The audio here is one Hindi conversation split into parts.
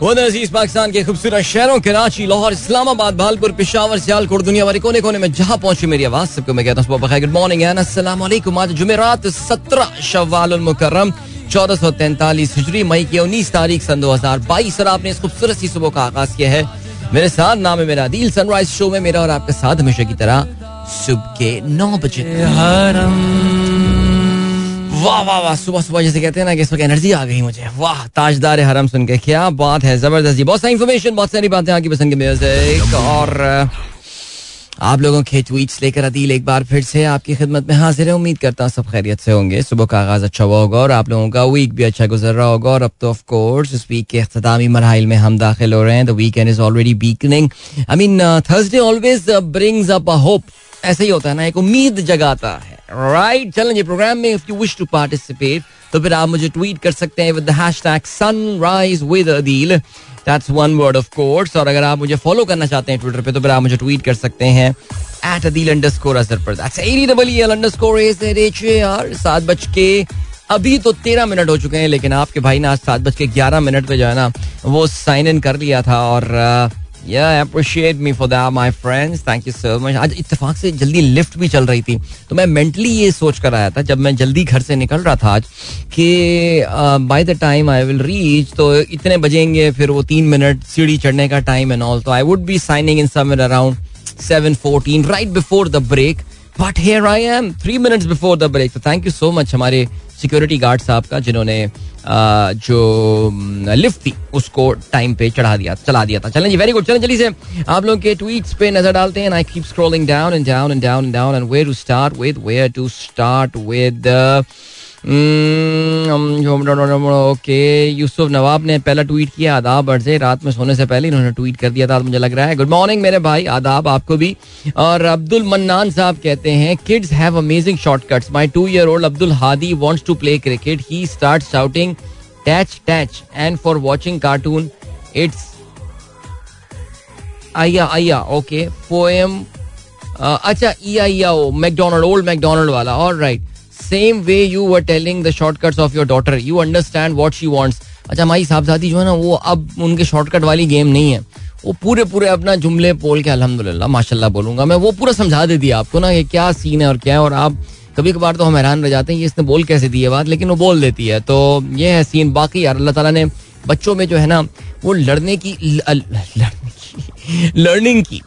वो अज़ीज़ पाकिस्तान के खूबसूरत शहरों, कराची, लाहौर, इस्लामाबाद, भालपुर, पिशावर, सियालकोट दुनिया भर कोने कोने में जहाँ पहुँची मेरी आवाज़, सबको मैं कहता हूँ गुड मॉर्निंग वालेकुम आज जुमेरात सत्रह शवाल मुकर्रम, चौदह सौ तैंतालीस हिजरी, मई की उन्नीस तारीख, सन दो हज़ार बाईस, और आपने इस खूबसूरत सी सुबह का आगाज़ किया है। मेरे साथ नाम है मेरा दिल सनराइज शो में मेरा और आपके साथ हमेशा की तरह, सुबह के नौ बजे। वाह वाह वाह, सुबह सुबह जैसे कहते हैं ना कि इस वक्त एनर्जी आ गई मुझे। वाह, ताजदार हरम सुन के क्या बात है, ज़बरदस्त बहुत सारी इन्फॉर्मेशन बहुत सारी बातें आपकी पसंद के म्यूज़िक और आप लोगों के ट्वीट्स लेकर अदील एक बार फिर से आपकी खिदमत में हाजिर है। उम्मीद करता हूँ सब खैरियत से होंगे। सुबह का आगाज़ अच्छा हुआ होगा और आप लोगों का वीक भी अच्छा गुजर रहा होगा और अब तो ऑफ़ कोर्स इस वीक के अख्तामी मरहल में हम दाखिल हो रहे हैं। The weekend is already beckoning I mean Thursday always brings up a hope ऐसा ही होता है ना, एक उम्मीद जगाता है। राइट चलें ये प्रोग्राम में if you wish to participate तो फिर आप मुझे ट्वीट कर सकते हैं with the hashtag Sunrise with Adeel that's one word of course और अगर आप मुझे फॉलो करना चाहते हैं ट्विटर पे तो फिर आप मुझे ट्वीट कर सकते हैं एट अदील पर. एज एच ए आर सात बज के अभी तो तेरह मिनट हो चुके हैं लेकिन आपके भाई ने आज सात बज के ग्यारह मिनट पे जो है ना वो साइन इन कर लिया था और uh, या appreciate me for that my friends thank you so much आज इत्तेफाक से जल्दी लिफ्ट भी चल रही थी। तो मैं मेंटली ये सोच कर आया था, जब मैं जल्दी घर से निकल रहा था आज, कि by the time I will reach तो इतने बजेंगे, फिर वो तीन मिनट सीढ़ी चढ़ने का टाइम एंड ऑल तो I would be signing in somewhere around seven fourteen right before the break but here I am three minutes before the break तो थैंक यू सो मच हमारे सिक्योरिटी गार्ड साहब का, जिन्होंने जो लिफ्ट थी, उसको टाइम पे चढ़ा दिया, चला दिया था। चलें जी वेरी गुड चलें, जल्दी से आप लोगों के ट्वीट्स पे नज़र डालते हैं I keep scrolling down and down and down and down and where to start with where to start with okay, Yousuf Nawab ने पहला ट्वीट किया, आदाब अर्जे रात में सोने से पहले इन्होंने ट्वीट कर दिया था मुझे लग रहा है। गुड मॉर्निंग मेरे भाई, आदाब आपको भी। और अब्दुल मन्नान साहब कहते हैं kids have amazing shortcuts my two year old Abdul Hadi wants to play cricket he start shouting टैच टैच and for watching cartoon it's आइया आइया ओके पोएम अच्छा ई आइया ओ मैकडोनल्ड ओल्ड मैकडोनल्ड वाला और right same way you were telling the shortcuts of your daughter you understand what she wants अच्छा हमारी साहबजादी जो है ना, वो अब उनके शॉर्टकट वाली गेम नहीं है। वो पूरे पूरे अपना जुमले बोल के, अल्हम्दुलिल्लाह, माशाल्लाह बोलूँगा मैं। वो पूरा समझा दे दिया आपको ना कि क्या सीन है और क्या है। और आप कभी कभार तो हम हैरान रह जाते हैं ये इसने बोल कैसे दी है बात, लेकिन वो बोल देती है। तो ये है सीन बाकी यार, अल्लाह ताला ने बच्चों में जो है ना, वो लड़ने की लर्निंग की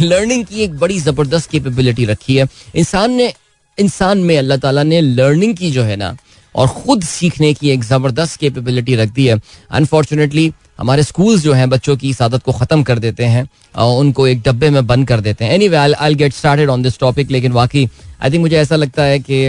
लर्निंग की एक बड़ी ज़बरदस्त कैपेबिलिटी रखी है। इंसान ने इंसान में अल्लाह ताला ने लर्निंग की जो है ना, और खुद सीखने की एक ज़बरदस्त कैपेबिलिटी रख दी है। अनफॉर्चुनेटली हमारे स्कूल्स जो हैं, बच्चों की आदत को ख़त्म कर देते हैं, और उनको एक डब्बे में बंद कर देते हैं। Anyway I get started on this topic लेकिन वाकई आई थिंक मुझे ऐसा लगता है कि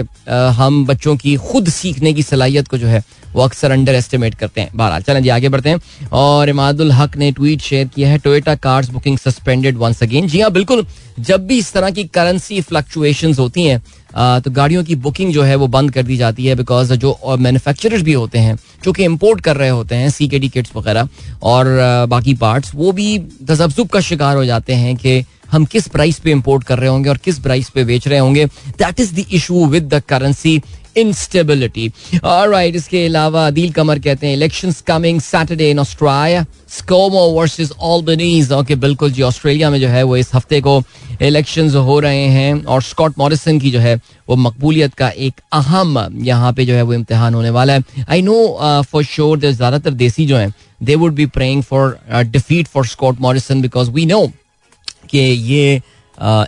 हम बच्चों की खुद सीखने की सलाहियत को जो है वो अक्सर अंडर एस्टिमेट करते हैं। बहरहाल, चलें जी, आगे बढ़ते हैं। और इमादुल हक ने ट्वीट शेयर किया है, Toyota cars booking suspended once again जी हाँ बिल्कुल, जब भी इस तरह की करेंसी फ्लक्चुएशन होती हैं तो गाड़ियों की बुकिंग जो है वो बंद कर दी जाती है बिकॉज़ जो मैन्युफैक्चरर्स भी होते हैं, जो कि इम्पोर्ट कर रहे होते हैं सी के डी किट्स वगैरह, और बाकी पार्ट्स वो भी तजब्जुब का शिकार हो जाते हैं कि हम किस प्राइस पे इम्पोर्ट कर रहे होंगे और किस प्राइस पे बेच रहे होंगे। That is the issue with the currency instability right इसके अलावा अदील कमर कहते हैं elections coming Saturday in Australia ScoMo versus Albanese okay बिल्कुल जी ऑस्ट्रेलिया में जो है वो इस हफ़्ते को इलेक्शन हो रहे हैं और स्कॉट मॉरिसन की जो है वो मकबूलियत का एक अहम यहाँ पे जो है वो इम्तहान होने वाला है आई नो फॉर श्योर ज़्यादातर देसी जो हैं they would be praying for defeat for Scott Morrison because we know कि ये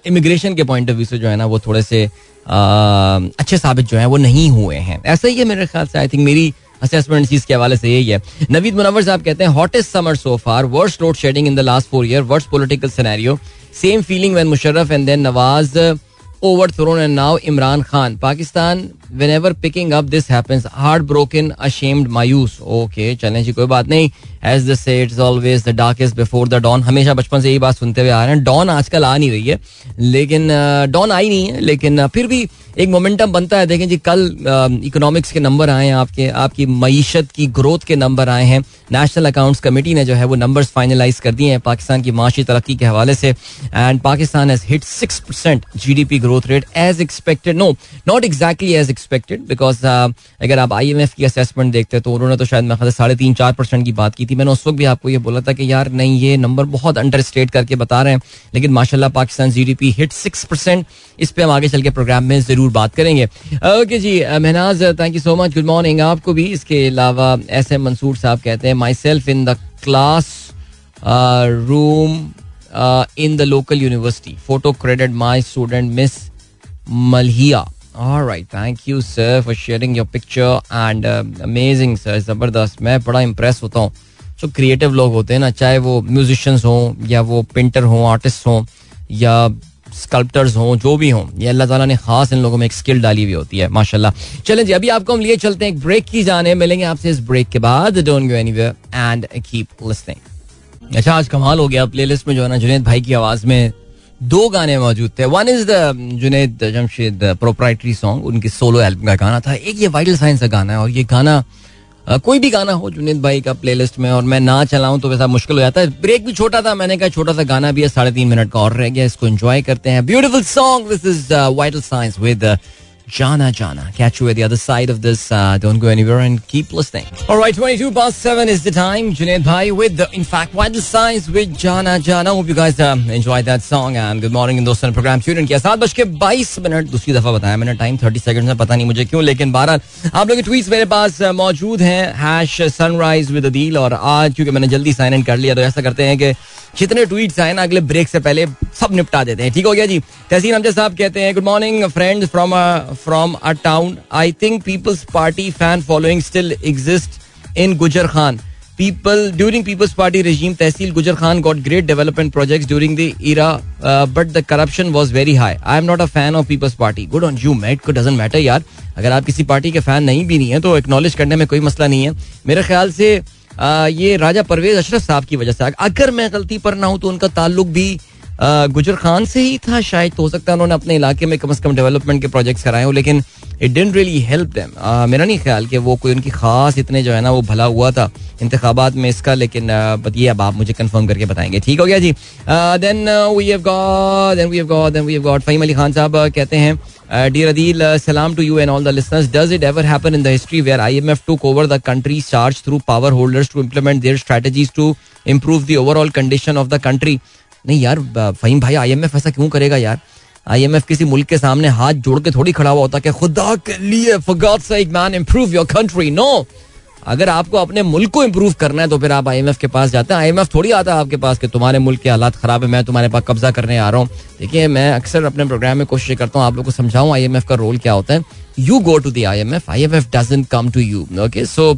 इमिग्रेशन के पॉइंट ऑफ़ व्यू से जो है ना वो थोड़े से अच्छे साबित जो है, वो नहीं हुए हैं। ऐसा ही है मेरे ख्याल से आई थिंक मेरी असेसमेंट चीज़ के हवाले से यही है। नवीद मुनवर साहब कहते हैं hottest summer so far worst load shedding in the last four year worst political scenario same feeling when Musharraf and then Nawaz overthrown and now Imran Khan Pakistan whenever picking up this happens broken ashamed मायूस ओके चलें जी कोई बात नहीं as the sets always before the dawn हमेशा बचपन से यही बात सुनते हुए आ रहे हैं डॉन आजकल आ नहीं रही है लेकिन डॉन आई नहीं है लेकिन फिर भी एक मोमेंटम बनता है, देखें जी, कल इकोनॉमिक्स के नंबर आए हैं, आपके, आपकी मीशत की ग्रोथ के नंबर आए हैं। नेशनल अकाउंट्स कमेटी ने जो है वो नंबर्स फाइनलाइज कर दिए हैं पाकिस्तान की माशी तरक्की के हवाले से। And Pakistan has hit six percent G D P growth rate as expected no not exactly as expected because अगर आप आई एम एफ़ की असेसमेंट देखते तो उन्होंने तो शायद मैं साढ़े तीन, चार परसेंट की बात की थी। मैंने उस वक्त भी आपको ये बोला था कि यार नहीं, ये नंबर बहुत अंडर स्टेट करके बता रहे हैं। लेकिन माशाला Pakistan G D P hit six percent इस पर हम आगे चल के प्रोग्राम में ज़रूर बात करेंगे। Okay ji Mahnaz thank you so much good morning आपको भी इसके अलावा एस एम मंसूर साहब कहते हैं myself in the classroom in the local university photo credit my student miss Malhia All right, thank you sir for sharing your picture and uh, amazing sir. ज़बरदस्त मैं बड़ा इम्प्रेस होता हूँ। जो क्रिएटिव लोग होते हैं ना चाहे वो म्यूजिशियंस हों या वो पेंटर हों आर्टिस्ट हों या स्कल्प्टर्स हों, जो भी हों, ये अल्लाह ताला ने खास इन लोगों में एक स्किल डाली हुई होती है, माशाल्लाह। चलें जी, अभी आपको हम लिए चलते हैं, एक ब्रेक की जाने मिलेंगे आपसे इस ब्रेक के बाद don't go anywhere and keep listening अच्छा आज कमाल हो गया प्लेलिस्ट में जो है ना, जुनेद भाई की आवाज़ में दो गाने मौजूद थे। One is the Junaid Jamshed proprietary song उनकी सोलो एल्बम का गाना था। एक ये वाइटल साइंस का गाना है और ये गाना कोई भी गाना हो, जुनेद भाई का प्लेलिस्ट में, और मैं ना चलाऊं तो वैसा मुश्किल हो जाता है। ब्रेक भी छोटा था, मैंने कहा छोटा सा गाना भी है, साढ़े तीन मिनट का और रह गया, इसको एंजॉय करते हैं। Beautiful song this is Vital Signs with Jana Jana. Catch you at the other side of this. Uh, don't go anywhere and keep listening. All right, 22 past 7 is the time. Junaid Bhai with the, in fact, Vital Signs with Jana Jana. Hope you guys uh, enjoyed that song and good morning in दोस्तों प्रोग्राम ट्यून किया सात बज के बाईस मिनट दूसरी दफ़ा बताया मैंने टाइम थर्टी सेकंड में पता नहीं मुझे क्यों लेकिन बहरहाल आप लोग ट्वीट्स मेरे पास मौजूद हैं सनराइज विद अदील और आज क्योंकि मैंने जल्दी साइन इन कर लिया तो ऐसा करते हैं कि जितने ट्वीट्स आए ना अगले ब्रेक से पहले सब निपटा देते हैं ठीक हो गया जी तहसीन अमजद साहब कहते हैं good morning friends from from a town I think Peoples Party fan following still exist in Gujar Khan people during Peoples Party regime tehsil Gujar Khan got great development project during the era but the corruption was very high I am not a fan of Peoples Party good on you mate को डजेंट मैटर यार अगर आप किसी पार्टी के फ़ैन नहीं भी नहीं है तो एक्नोलेज करने में कोई मसला नहीं है। मेरे ख्याल से आ, ये राजा परवेज अशरफ साहब की वजह से अगर मैं गलती पर ना हूँ तो उनका ताल्लुक भी गुजर खान से ही था शायद तो हो सकता है उन्होंने अपने इलाके में कम से कम डेवलपमेंट के प्रोजेक्ट्स कराए हो, लेकिन it didn't really help them मेरा नहीं ख्याल कि वो कोई उनकी खास इतने जो है ना, वो भला हुआ था इंतबात में इसका, लेकिन बट अब आप मुझे कन्फर्म करके बताएँगे। ठीक हो गया जी? Then we have got we have got we have got Faheem Ali Khan sahab कहते हैं डियर अदील सलाम to you and all the listeners does it ever happen in the history where I M F to cover the country charge through power holders to implement their strategies to improve the overall condition of the country नहीं यार फहीम भाई आईएमएफ ऐसा क्यों करेगा यार? आईएमएफ किसी मुल्क के सामने हाथ जोड़ के थोड़ी खड़ा हुआ होता कि खुदा के लिए मैन योर कंट्री नो अगर आपको अपने मुल्क को इम्प्रूव करना है तो फिर आप आईएमएफ के पास जाते हैं। आईएमएफ थोड़ी आता है आपके पास कि तुम्हारे मुल्क के हालात खराब है, मैं तुम्हारे पास कब्जा करने आ रहा हूँ। देखिए, मैं अक्सर अपने प्रोग्राम में कोशिश करता हूँ, आप लोग को समझाऊं आईएमएफ का रोल क्या होता है। You go to the I M F I M F doesn't come to you okay so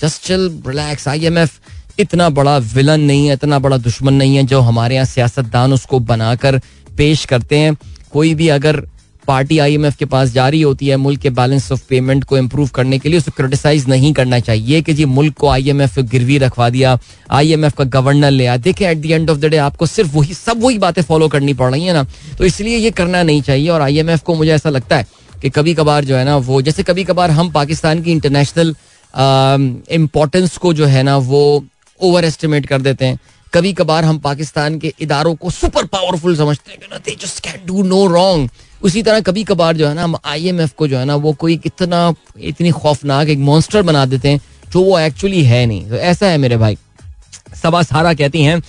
just chill relax I M F इतना बड़ा विलन नहीं है, इतना बड़ा दुश्मन नहीं है जो हमारे यहाँ सियासतदान उसको बनाकर पेश करते हैं। कोई भी अगर पार्टी आईएमएफ के पास जारी होती है, मुल्क के बैलेंस ऑफ़ पेमेंट को इम्प्रूव करने के लिए उसको क्रिटिसाइज नहीं करना चाहिए कि जी मुल्क को आईएमएफ गिरवी रखवा दिया आईएमएफ का गवर्नर ले आया। देखें at the end of the day आपको सिर्फ़ वही, सब वही बातें फॉलो करनी पड़ रही है ना। तो इसलिए ये करना नहीं चाहिए और आईएमएफ को मुझे ऐसा लगता है कि कभी कभार जो है ना, वो जैसे कभी कभार हम पाकिस्तान की इंटरनेशनल इम्पोर्टेंस को जो है ना, वो ओवर एस्टिमेट कर देते हैं। कभी कभार हम पाकिस्तान के इदारों को सुपर पावरफुल समझते हैं they just can do no wrong उसी तरह कभी कभार जो है ना, हम आईएमएफ को जो है ना, वो कोई इतना, इतनी खौफनाक एक मॉन्स्टर बना देते हैं, जो वो एक्चुअली है नहीं। तो ऐसा है मेरे भाई। सबा सारा कहती हैं,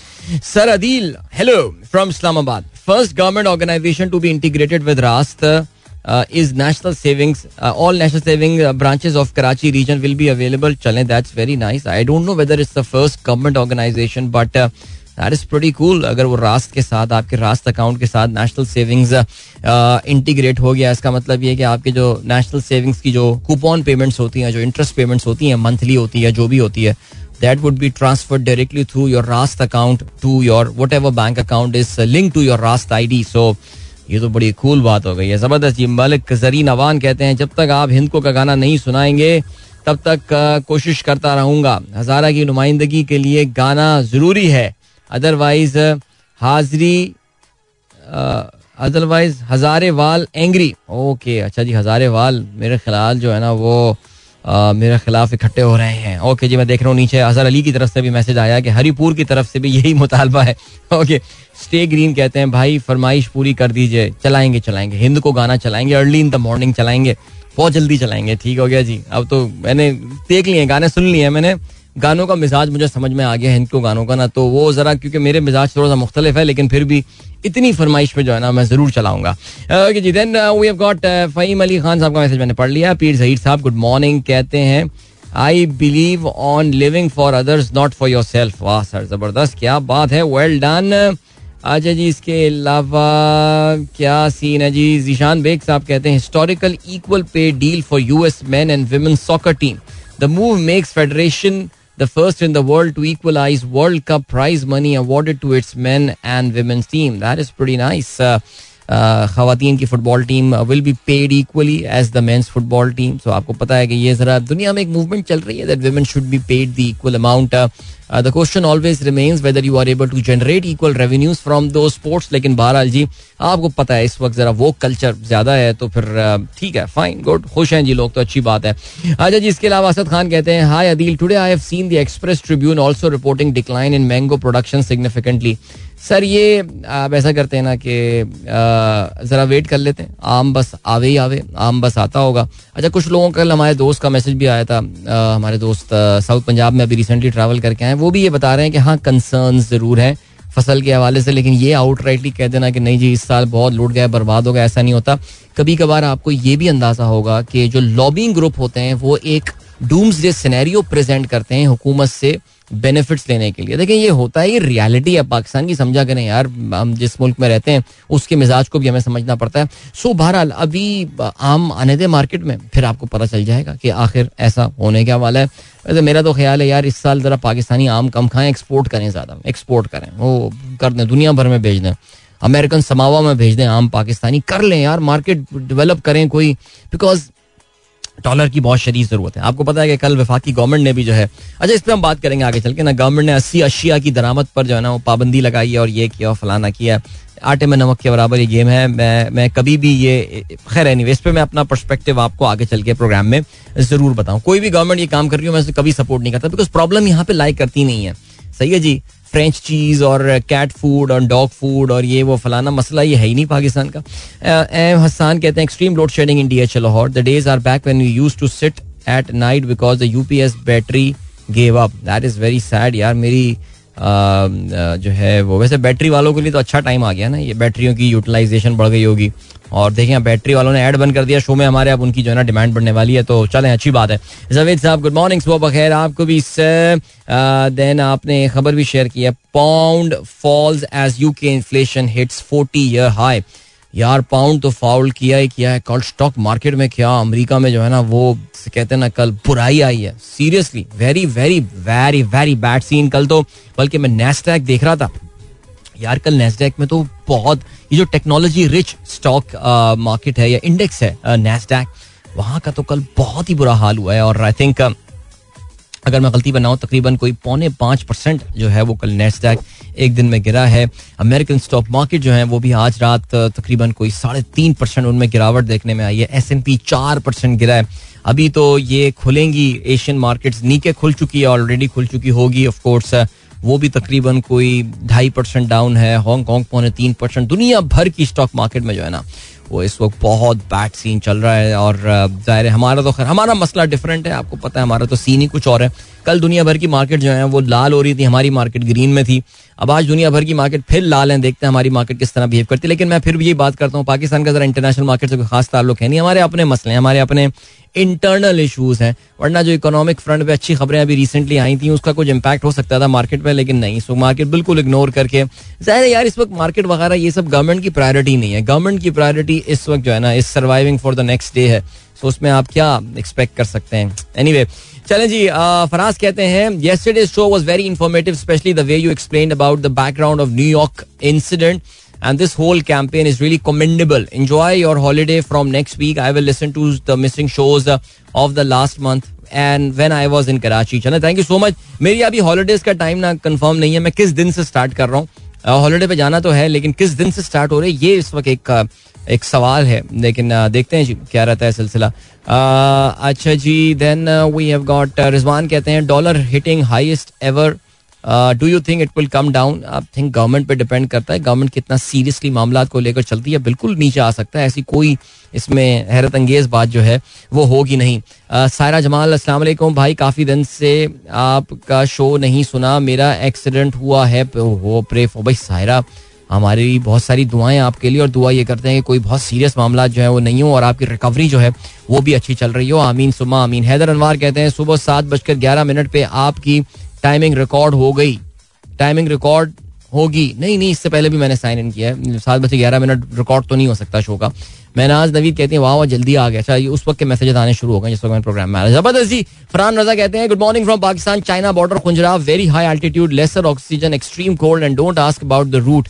sir Adeel hello from Islamabad first government organisation to be integrated with Raast is national savings all national saving branches of Karachi region will be available चले that's very nice I don't know whether it's the first government organisation but that is pretty cool अगर वो रास्त के साथ आपके रास्त अकाउंट के साथ नेशनल सेविंग्स इंटीग्रेट हो गया इसका मतलब ये कि आपके जो नेशनल सेविंग्स की जो कूपन पेमेंट्स होती हैं जो इंटरेस्ट पेमेंट्स होती हैं मंथली होती है जो भी होती है that would be transfer directly through your Raast account to your whatever bank account is link to your Raast I D सो ये तो बड़ी कूल बात हो गई है। ज़बरदस्त जी, मलिक जरीन अवान कहते हैं, जब तक आप हिंद को का गाना नहीं सुनाएँगे, तब तक कोशिश करता रहूँगा। हजारा की नुमाइंदगी के लिए गाना ज़रूरी है। अदरवाइज़ हाजिरी अदरवाइज़ हजारे वाल एंग्री। ओके अच्छा जी हजारे वाल मेरे ख्याल जो है ना, वो मेरे खिलाफ इकट्ठे हो रहे हैं। ओके जी, मैं देख रहा हूँ नीचे अजहर अली की तरफ़ से भी मैसेज आया कि हरिपुर की तरफ़ से भी यही मुतालबा है। ओके स्टे ग्रीन कहते हैं, भाई, फरमाइश पूरी कर दीजिए। चलाएँगे चलाएँगे। हिंद को गाना चलाएँगे अर्ली इन द मॉर्निंग चलाएँगे। बहुत जल्दी चलाएँगे। ठीक हो गया जी। अब तो मैंने देख लिए, गाने सुन लिए मैंने। गानों का मिजाज मुझे समझ में आ गया हिंद को गानों का ना। तो वो जरा, क्योंकि मेरे मिजाज थोड़ा सा मुख्तलिफ़ है, लेकिन फिर भी इतनी फरमाइश पे जो है ना, मैं ज़रूर चलाऊँगा। Okay ji then we have got Faheem Ali Khan sahab का मैसेज मैंने पढ़ लिया। पीर जहीर साहब गुड मॉर्निंग कहते हैं I believe on living for others not for yourself वाह, सर, ज़बरदस्त। क्या बात है। वेल डन अच्छा जी इसके अलावा क्या सीन है जी जीशान बेग साहब कहते हैं historical equal pay deal for US men and women soccer team the move makes federation the first in the world to equalize World Cup prize money awarded to its men and women's. That is pretty nice. Uh, खातन की football team will be paid equally as the men's football team so आपको पता है कि ये जरा दुनिया में एक मूवमेंट चल रही है that women should be paid the equal amount the question always remains whether you are able to generate equal revenues from those sports लेकिन बहरहाल जी आपको पता है इस वक्त जरा वो कल्चर ज़्यादा है तो फिर ठीक है फाइन गुड खुश हैं जी लोग तो अच्छी बात है अच्छा जी इसके अलावा असद खान कहते हैं hi Adeel today I have seen the Express Tribune also reporting decline in mango production significantly sir ये आप ऐसा करते हैं ना कि ज़रा वेट कर लेते हैं। आम बस आवे ही आवे आम बस आता होगा। अच्छा कुछ लोगों का कल हमारे दोस्त का मैसेज भी आया था। आ, हमारे दोस्त साउथ पंजाब में अभी रिसेंटली ट्रैवल करके आए वो भी ये बता रहे हैं कि हाँ कंसर्न ज़रूर हैं फ़सल के हवाले से लेकिन ये आउटराइटली कह देना कि नहीं जी इस साल बहुत लूट गया बर्बाद हो गया ऐसा नहीं होता। कभी कभार आपको ये भी अंदाज़ा होगा कि जो लॉबिंग ग्रुप होते हैं वो एक डूम्स डे सिनेरियो प्रेजेंट करते हैं हुकूमत से। बेनिफिट्स लेने के लिए। देखिए, ये होता है, ये रियलिटी है पाकिस्तान की, समझा करें यार, हम जिस मुल्क में रहते हैं, उसके मिजाज को भी हमें समझना पड़ता है। सो बहरहाल, अभी आम आने दे मार्केट में, फिर आपको पता चल जाएगा कि आखिर ऐसा होने क्या वाला है। वैसे मेरा तो ख्याल है यार, इस साल ज़रा पाकिस्तानी आम कम खाएँ एक्सपोर्ट करें ज़्यादा एक्सपोर्ट करें। वो कर दें, दुनिया भर में भेज दें। अमेरिकन समावा में भेज दें आम पाकिस्तानी। कर लें यार मार्केट डेवलप करें कोई बिकॉज़ डॉलर की बहुत शरीर ज़रूरत है। आपको पता है कि कल विफाकी गवर्नमेंट ने भी जो है अच्छा इस पर हम बात करेंगे आगे चल के ना, गवर्नमेंट ने अस्सी अशिया की दरामद पर जो है ना, वो पाबंदी लगाई है और ये किया और फलाना किया आटे में नमक के बराबर ये गेम है। मैं मैं कभी भी ये, खैर एनी इस पर मैं अपना परस्पेक्टिव आपको आगे चल के प्रोग्राम में ज़रूर बताऊँ। कोई भी गवर्नमेंट ये काम कर रही हूँ, मैं कभी सपोर्ट नहीं करता बिकॉज़ प्रॉब्लम यहाँ पे लाइक करती नहीं है। सही है जी? फ्रेंच चीज़ और कैट फ़ूड और डॉग फ़ूड और ये वो फलाना मसला ये है ही नहीं पाकिस्तान का। एम हसान कहते हैं extreme load shedding in the hot the days are back when you use to sit at night because the UPS battery gave up that is very sad यार, मेरी जो है वो। वैसे बैटरी वालों के लिए तो अच्छा टाइम आ गया ना, ये बैटरियों की यूटिलाइजेशन बढ़ गई होगी। और देखिए बैटरी वालों ने ऐड बंद कर दिया शो में हमारे अब उनकी जो है ना डिमांड बढ़ने वाली है तो चलें, अच्छी बात है। जवेद साहब गुड मॉर्निंग सुबह बखैर आपको भी इससे देन आपने खबर भी शेयर की है pound falls as U K inflation hits forty year high यार पाउंड तो फाउल किया ही किया है। कल स्टॉक मार्केट में क्या, अमेरिका में जो है ना, वो कहते हैं ना, कल बुराई आई है। Seriously very very very very bad scene कल तो बल्कि मैं नेस्टैक देख रहा था। यार, कल नेस्डैक में तो बहुत, ये जो टेक्नोलॉजी रिच स्टॉक मार्केट है या इंडेक्स है नेस्डैक वहाँ का तो कल बहुत ही बुरा हाल हुआ है। और आई थिंक अगर मैं गलती बनाऊँ, तकरीबन कोई पौने पाँच परसेंट जो है वो कल नेस्डैक एक दिन में गिरा है। अमेरिकन स्टॉक मार्केट जो है, वो भी आज रात तकरीबन कोई साढ़े तीन परसेंट उनमें गिरावट देखने में आई है। एस एन पी चार परसेंट गिरा है। अभी तो ये खुलेंगी एशियन मार्केट्स नीचे खुल चुकी है ऑलरेडी खुल चुकी होगी ऑफ़ कोर्स वो भी तकरीबन कोई ढाई परसेंट डाउन है। हांगकॉन्ग पौने तीन परसेंट। दुनिया भर की स्टॉक मार्केट में जो है ना, वो इस वक्त बहुत बैड सीन चल रहा है। और ज़ाहिर है, हमारा तो खैर, हमारा मसला डिफरेंट है। आपको पता है, हमारा तो सीन ही कुछ और है। कल दुनिया भर की मार्केट जो है वो लाल हो रही थी हमारी मार्केट ग्रीन में थी। अब आज दुनिया भर की मार्केट फिर लाल है देखते हैं हमारी मार्केट किस तरह बिहेव करती है। लेकिन मैं फिर भी ये बात करता हूँ पाकिस्तान का जरा इंटरनेशनल मार्केट से कोई खास ताल्लुक है नहीं। हमारे अपने मसले हैं हमारे अपने इंटरनल इशूज हैं। वरना जो इकोनॉमिक फ्रंट पे अच्छी खबरें अभी रिसेंटली आई थी उसका कुछ इम्पैक्ट हो सकता था मार्केट पे लेकिन नहीं। सो मार्केट बिल्कुल इग्नोर करके ज़ाहिर यार इस वक्त मार्केट वगैरह ये सब गवर्नमेंट की प्रायोरिटी नहीं है। गवर्नमेंट की प्रायोरिटी इस वक्त जो है ना इस surviving for the next day है। सो उसमें आप क्या एक्सपेक्ट कर सकते हैं? एनी anyway, चलें जी फराज कहते हैं yesterday show was very informative specially the way you explain about the background of New York incident and this whole campaign is commendable. Enjoy your holiday from next week. I will listen to the missing shows uh, of the last month and when I was in Karachi. चलो थैंक यू सो मच मेरी अभी हॉलीडेज का टाइम ना कंफर्म नहीं है मैं किस दिन से स्टार्ट कर रहा हूँ हॉलीडे पे जाना तो है लेकिन किस दिन से स्टार्ट हो रहे ये इस वक्त एक एक सवाल है लेकिन देखते हैं जी क्या रहता है सिलसिला। अच्छा जी then we have got Rizwan कहते हैं dollar hitting highest ever do you think it will come down आप थिंक गवर्नमेंट पे डिपेंड करता है गवर्नमेंट कितना सीरियसली मामला को लेकर चलती है बिल्कुल नीचे आ सकता है ऐसी कोई इसमें हैरत अंगेज बात जो है वो होगी नहीं। uh, सायरा जमाल अस्सलाम भाई काफ़ी दिन से आपका शो नहीं सुना मेरा एक्सीडेंट हुआ है वो प्रे फॉर भाई सायरा हमारी बहुत सारी दुआएँ आपके लिए और दुआ ये करते हैं कि कोई बहुत सीरियस मामला जो है वो नहीं हो और आपकी रिकवरी जो है वो भी अच्छी चल रही हो। आमीन सुमा आमीन। हैदर अनवार कहते हैं, सुबह सात बजकर ग्यारह मिनट पे आपकी टाइमिंग रिकॉर्ड हो गई। टाइमिंग रिकॉर्ड होगी। नहीं नहीं, इससे पहले भी मैंने साइन इन किया है। सात बजे ग्यारह मिनट रिकॉर्ड तो नहीं हो सकता शो का। आज नवीद कहती है, वाह वाह, जल्दी आ गया। अच्छा उस वक्त के मैसेज आने शुरू हो गए जिस वक्त प्रोग्राम में ज़बरदस्त जी, फरहान रजा कहते हैं good morning from Pakistan China border Khunjerab very high altitude lesser oxygen extreme cold and don't ask about the route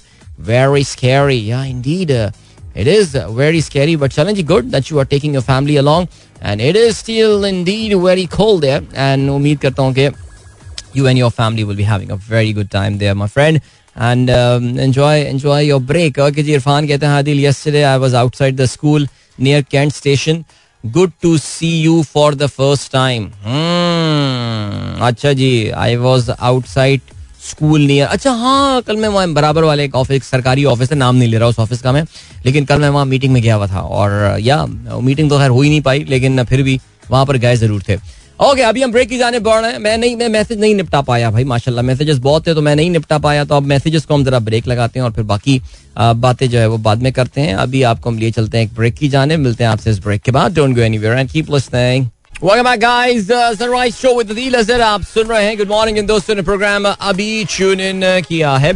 very scary या indeed It is very scary, but challenging good that you are taking your family along. And it is still indeed very cold there. And उम्मीद करता हूँ कि you and your family will be having a very good time there, my friend. And um, enjoy enjoy your break. Okay, जी इरफान कहते हैं हादिल yesterday I was outside the school near Kent station. Good to see you for the first time. Hmm. अच्छा जी I was outside school near अच्छा हाँ कल मैं वहाँ बराबर वाले एक ऑफ़िस सरकारी ऑफ़िस है, नाम नहीं ले रहा उस ऑफ़िस का मैं, लेकिन कल मैं वहाँ मीटिंग में गया हुआ था और, या मीटिंग तो खैर हो ही नहीं पाई, लेकिन फिर भी वहाँ पर गए ज़रूर थे। ओके अभी हम ब्रेक की जाने बढ़ रहे हैं। मैं नहीं, मैं मैसेज नहीं निपटा पाया भाई, माशाल्लाह मैसेजेस बहुत थे तो मैं नहीं निपटा पाया तो अब मैसेजेस को हम जरा ब्रेक लगाते हैं और फिर बाकी बातें जो है वो बाद में करते हैं। अभी आपको हम लिए चलते हैं एक ब्रेक की जाने, मिलते हैं आपसे इस ब्रेक के बाद। Don't go anywhere and keep listening Uh, with Adil Azhar. आप सुन रहे हैं गुड मॉर्निंग इन दोस्तों ने प्रोग्राम अभी ट्यून इन किया है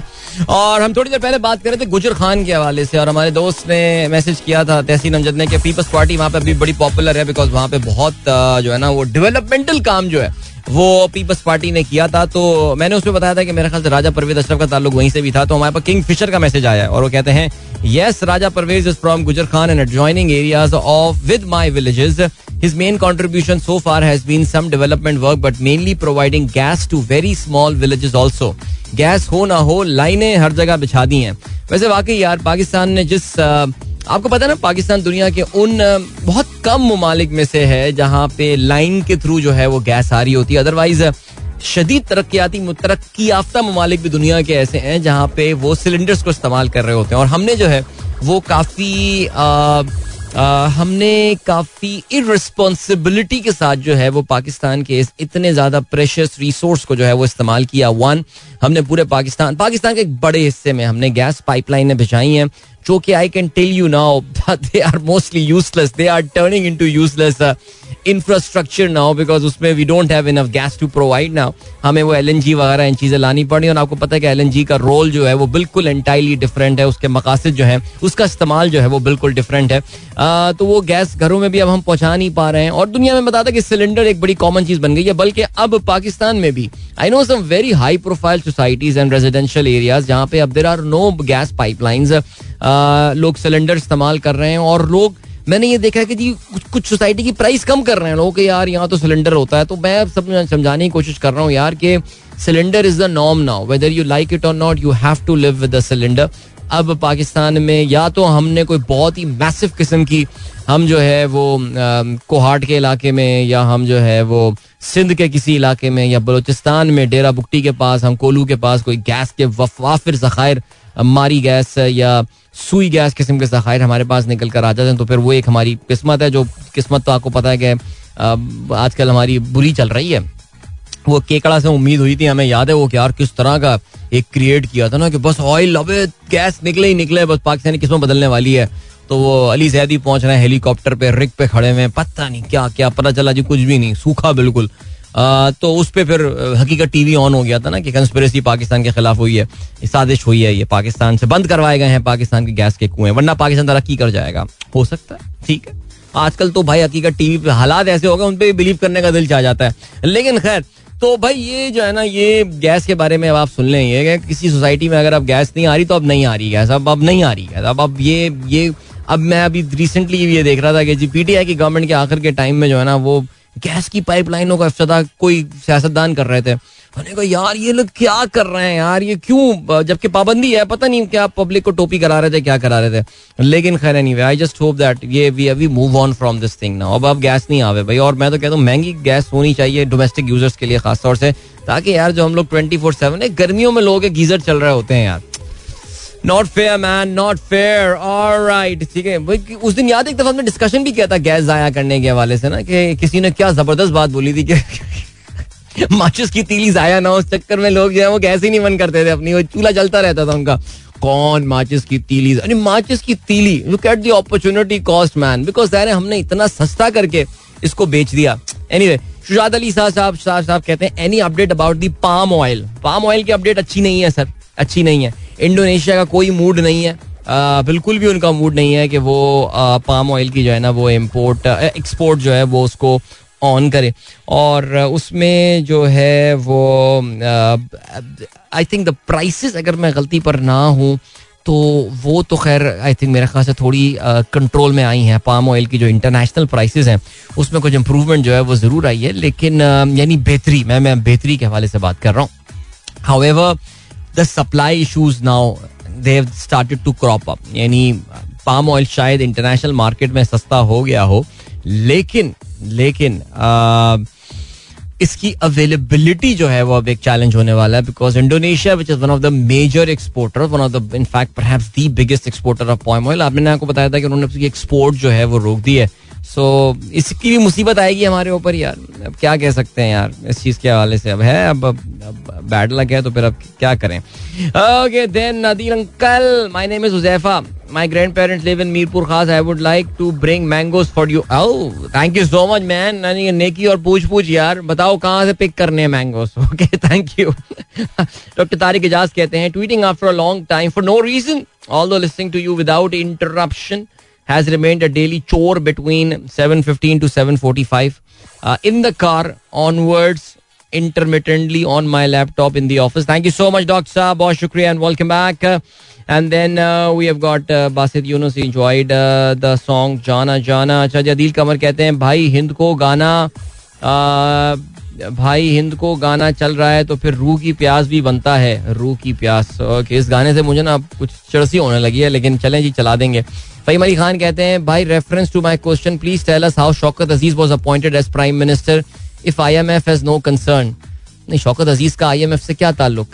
और हम थोड़ी देर पहले बात कर रहे थे गुजर खान के हवाले से और हमारे दोस्त ने मैसेज किया था तहसीन अमजद ने कि पीपल्स पार्टी वहाँ पे अभी बड़ी पॉपुलर है बिकॉज़ वहाँ पे बहुत जो है ना वो डेवलपमेंटल काम जो है वो पीपल्स पार्टी ने किया था। तो मैंने उसमें बताया था कि मेरे ख्याल से राजा परवेज अशरफ का ताल्लुक वहीं से भी था। तो हमारे पास किंग फिशर का मैसेज आया है और वो कहते हैं yes Raja Parvez is from Gujar Khan and adjoining areas of with my villages His main contribution so far has been some development work, but mainly providing gas to very small villages also. Gas हो ना हो लाइनें हर जगह बिछा दी हैं वैसे वाकई यार पाकिस्तान ने जिस आपको पता है ना पाकिस्तान दुनिया के उन बहुत कम ममालिक में से है जहाँ पे लाइन के थ्रू जो है वो गैस आ रही होती है। अदरवाइज़ शदीद तरक्याती तरक्की याफ्ता ममालिक भी दुनिया के ऐसे हैं जहाँ पे वो सिलेंडर्स को इस्तेमाल कर रहे होते हैं। और हमने जो है, वो काफ़ी हमने काफ़ी इरिस्पॉन्सिबिलिटी के साथ जो है, वो पाकिस्तान के इस इतने ज़्यादा प्रेशस रिसोर्स को जो है, वो इस्तेमाल किया। वन हमने पूरे पाकिस्तान पाकिस्तान के एक बड़े हिस्से में हमने गैस पाइपलाइनें बिछाई हैं। जो कि I can tell you now they are mostly useless they are turning into useless infrastructure now because उसमें we don't have enough gas to provide now हमें वो एलएनजी वगैरह इन चीज़ें लानी पड़ी और आपको पता है कि एलएनजी का रोल जो है वो बिल्कुल एंटायरली डिफरेंट है। उसके मकासद जो है उसका इस्तेमाल जो है वो बिल्कुल डिफरेंट है। आ, तो वो गैस घरों में भी अब हम पहुँचा नहीं पा रहे हैं और दुनिया में बताता कि सिलेंडर एक बड़ी कॉमन चीज़ बन गई है बल्कि अब पाकिस्तान में भी। I know some very high profile societies and residential areas जहाँ पे अब there are no gas pipelines लोग सिलेंडर इस्तेमाल कर रहे हैं और लोग, मैंने ये देखा है कि जी, कुछ कुछ सोसाइटी की प्राइस कम कर रहे हैं लोग यार यहाँ तो सिलेंडर होता है तो मैं सब समझाने की कोशिश कर रहा हूँ यार कि cylinder is the norm now whether you like it और not you have to live with the cylinder अब पाकिस्तान में या तो हमने कोई बहुत ही मैसिव किस्म की, हम जो है वो कोहाट के इलाके में या हम जो है वो सिंध के किसी इलाके में या बलोचिस्तान में डेरा बुकटी के पास, हम कोलू के पास कोई गैस के वाफिर जखायर, मारी गैस या सुई गैस किस्म के जखायर हमारे पास निकल कर आ जाते हैं तो फिर वो एक हमारी किस्मत है, जो किस्मत तो आपको पता है कि आजकल हमारी बुरी चल रही है। वो केकड़ा से उम्मीद हुई थी, हमें याद है वो यार किस तरह का एक क्रिएट किया था ना कि बस ऑयल अबे गैस निकले ही निकले, बस पाकिस्तानी किस्मत बदलने वाली है। तो वो अली जैदी पहुँच रहे हैं, हेलीकॉप्टर पे रिक पे खड़े हुए पता नहीं क्या क्या पता चला जी, कुछ भी नहीं, सूखा बिल्कुल। तो उस पर फिर हकीकत टीवी ऑन हो गया था ना कि कंस्पिरेसी पाकिस्तान के खिलाफ हुई है, साजिश हुई है, ये पाकिस्तान से बंद करवाए गए हैं, पाकिस्तान के गैस के कुएँ, वरना पाकिस्तान तरक्की कर जाएगा। हो सकता है, ठीक है। आजकल तो भाई हकीकत टीवी पे हालात ऐसे हो गए, उन पर भी बिलीव करने का दिल चाह जाता है। लेकिन खैर तो भाई ये जो है ना, ये गैस के बारे में अब आप सुन लें, ये किसी सोसाइटी में अगर अब गैस नहीं आ रही तो अब नहीं आ रही गैस, अब अब नहीं आ रही गैस, अब अब ये ये, अब मैं अभी रिसेंटली ये देख रहा था कि जी पीटीआई की गवर्नमेंट के आखिर के टाइम में जो है ना, वो गैस की पाइपलाइनों का अफ्सदा कोई सियासतदान कर रहे थे। मैंने कहा, यार, ये लोग क्या कर रहे हैं यार? ये क्यों? जबकि पाबंदी है, पता नहीं क्या पब्लिक को टोपी करा रहे थे, क्या करा रहे थे। लेकिन खैर नहीं आई जस्ट होप दैट ये we we move on from this thing ना अब अब गैस नहीं आवे भाई। और मैं तो कहता हूँ, महँगी गैस होनी चाहिए डोमेस्टिक यूज़र्स के लिए खासतौर से, ताकि यार जो हम लोग ट्वेंटी फोर सेवन है गर्मियों में लोग गीजर चल रहे होते हैं यार। Not fair man not fair right ठीक है. उस दिन याद एक दफ़ा हमने डिस्कशन भी किया था गैस जाया करने के हवाले से ना कि किसी ने क्या ज़बरदस्त बात बोली थी कि माचिस की तीली जाया ना उस चक्कर में लोग जो है वो गैस ही नहीं बंद करते थे अपनी वो चूल्हा चलता रहता था उनका। कौन माचिस की तीली? अरे माचिस की तीली। Look at the opportunity cost man because there हमने इतना सस्ता करके इसको बेच दिया। एनीवे anyway, शुजात अली साहब साहब साहब साहब कहते हैं any update about the palm oil palm oil की अपडेट अच्छी नहीं है सर अच्छी नहीं है। इंडोनेशिया का कोई मूड नहीं है। आ, बिल्कुल भी उनका मूड नहीं है कि वो पाम ऑयल की जो है ना वो इम्पोर्ट एक्सपोर्ट जो है वो उसको ऑन करे। और उसमें जो है वो आई थिंक द प्राइसेस अगर मैं गलती पर ना हूँ तो वो तो खैर आई थिंक मेरे ख्याल से थोड़ी कंट्रोल में आई हैं। पाम ऑयल की जो इंटरनेशनल प्राइसेस हैं उसमें कुछ इम्प्रूवमेंट जो है वो ज़रूर आई है। लेकिन यानी बेहतरी मैं मैं बेहतरी के हवाले से बात कर रहा हूँ। How the supply issues now they started to crop up यानी पाम ऑयल शायद इंटरनेशनल मार्केट में सस्ता हो गया हो, लेकिन लेकिन इसकी अवेलेबिलिटी जो है वो अब एक चैलेंज होने वाला है because Indonesia which is one of the major exporter one of the in fact the biggest exporter of palm oil आपने आपको बताया था कि उन्होंने एक्सपोर्ट जो है वो रोक दी है। सो so, इसकी भी मुसीबत आएगी हमारे ऊपर यार। अब क्या कह सकते हैं यार? इस चीज़ के हवाले से अब है अब, अब बैड लग है तो फिर अब क्या करें? Okay then uncle my name is Huzaifa my grand parents live in Mirpur Khas I would like to bring mangoes for you oh thank you so much man नेकी और पूछ पूछ यार बताओ कहाँ से पिक करने हैं mangoes okay thank you doctor Tariq Ijaz कहते हैं tweeting after a long time for no reason although listening to you without interruption has remained a daily chore between 7.15 to 7.45 uh, in the car onwards intermittently on my laptop in the office. Thank you so much, Dr. Saab. Bahut shukriya and welcome back. Uh, and then uh, we have got uh, Basit Yunus enjoyed uh, the song Jana Jana. अच्छा जदील कमर कहते हैं भाई हिंद को गाना भाई हिंद को गाना चल रहा है तो फिर रूह की प्यास भी बनता है, रूह की प्यास। ओके इस गाने से मुझे ना कुछ चड़सी होने लगी है, लेकिन चलें जी, चला देंगे। फहीम अली खान कहते हैं, भाई reference to my question please tell us how Shaukat Aziz was appointed as prime minister if I IMF has no concern नहीं शौकत अज़ीज़ का आईएमएफ से क्या ताल्लुक?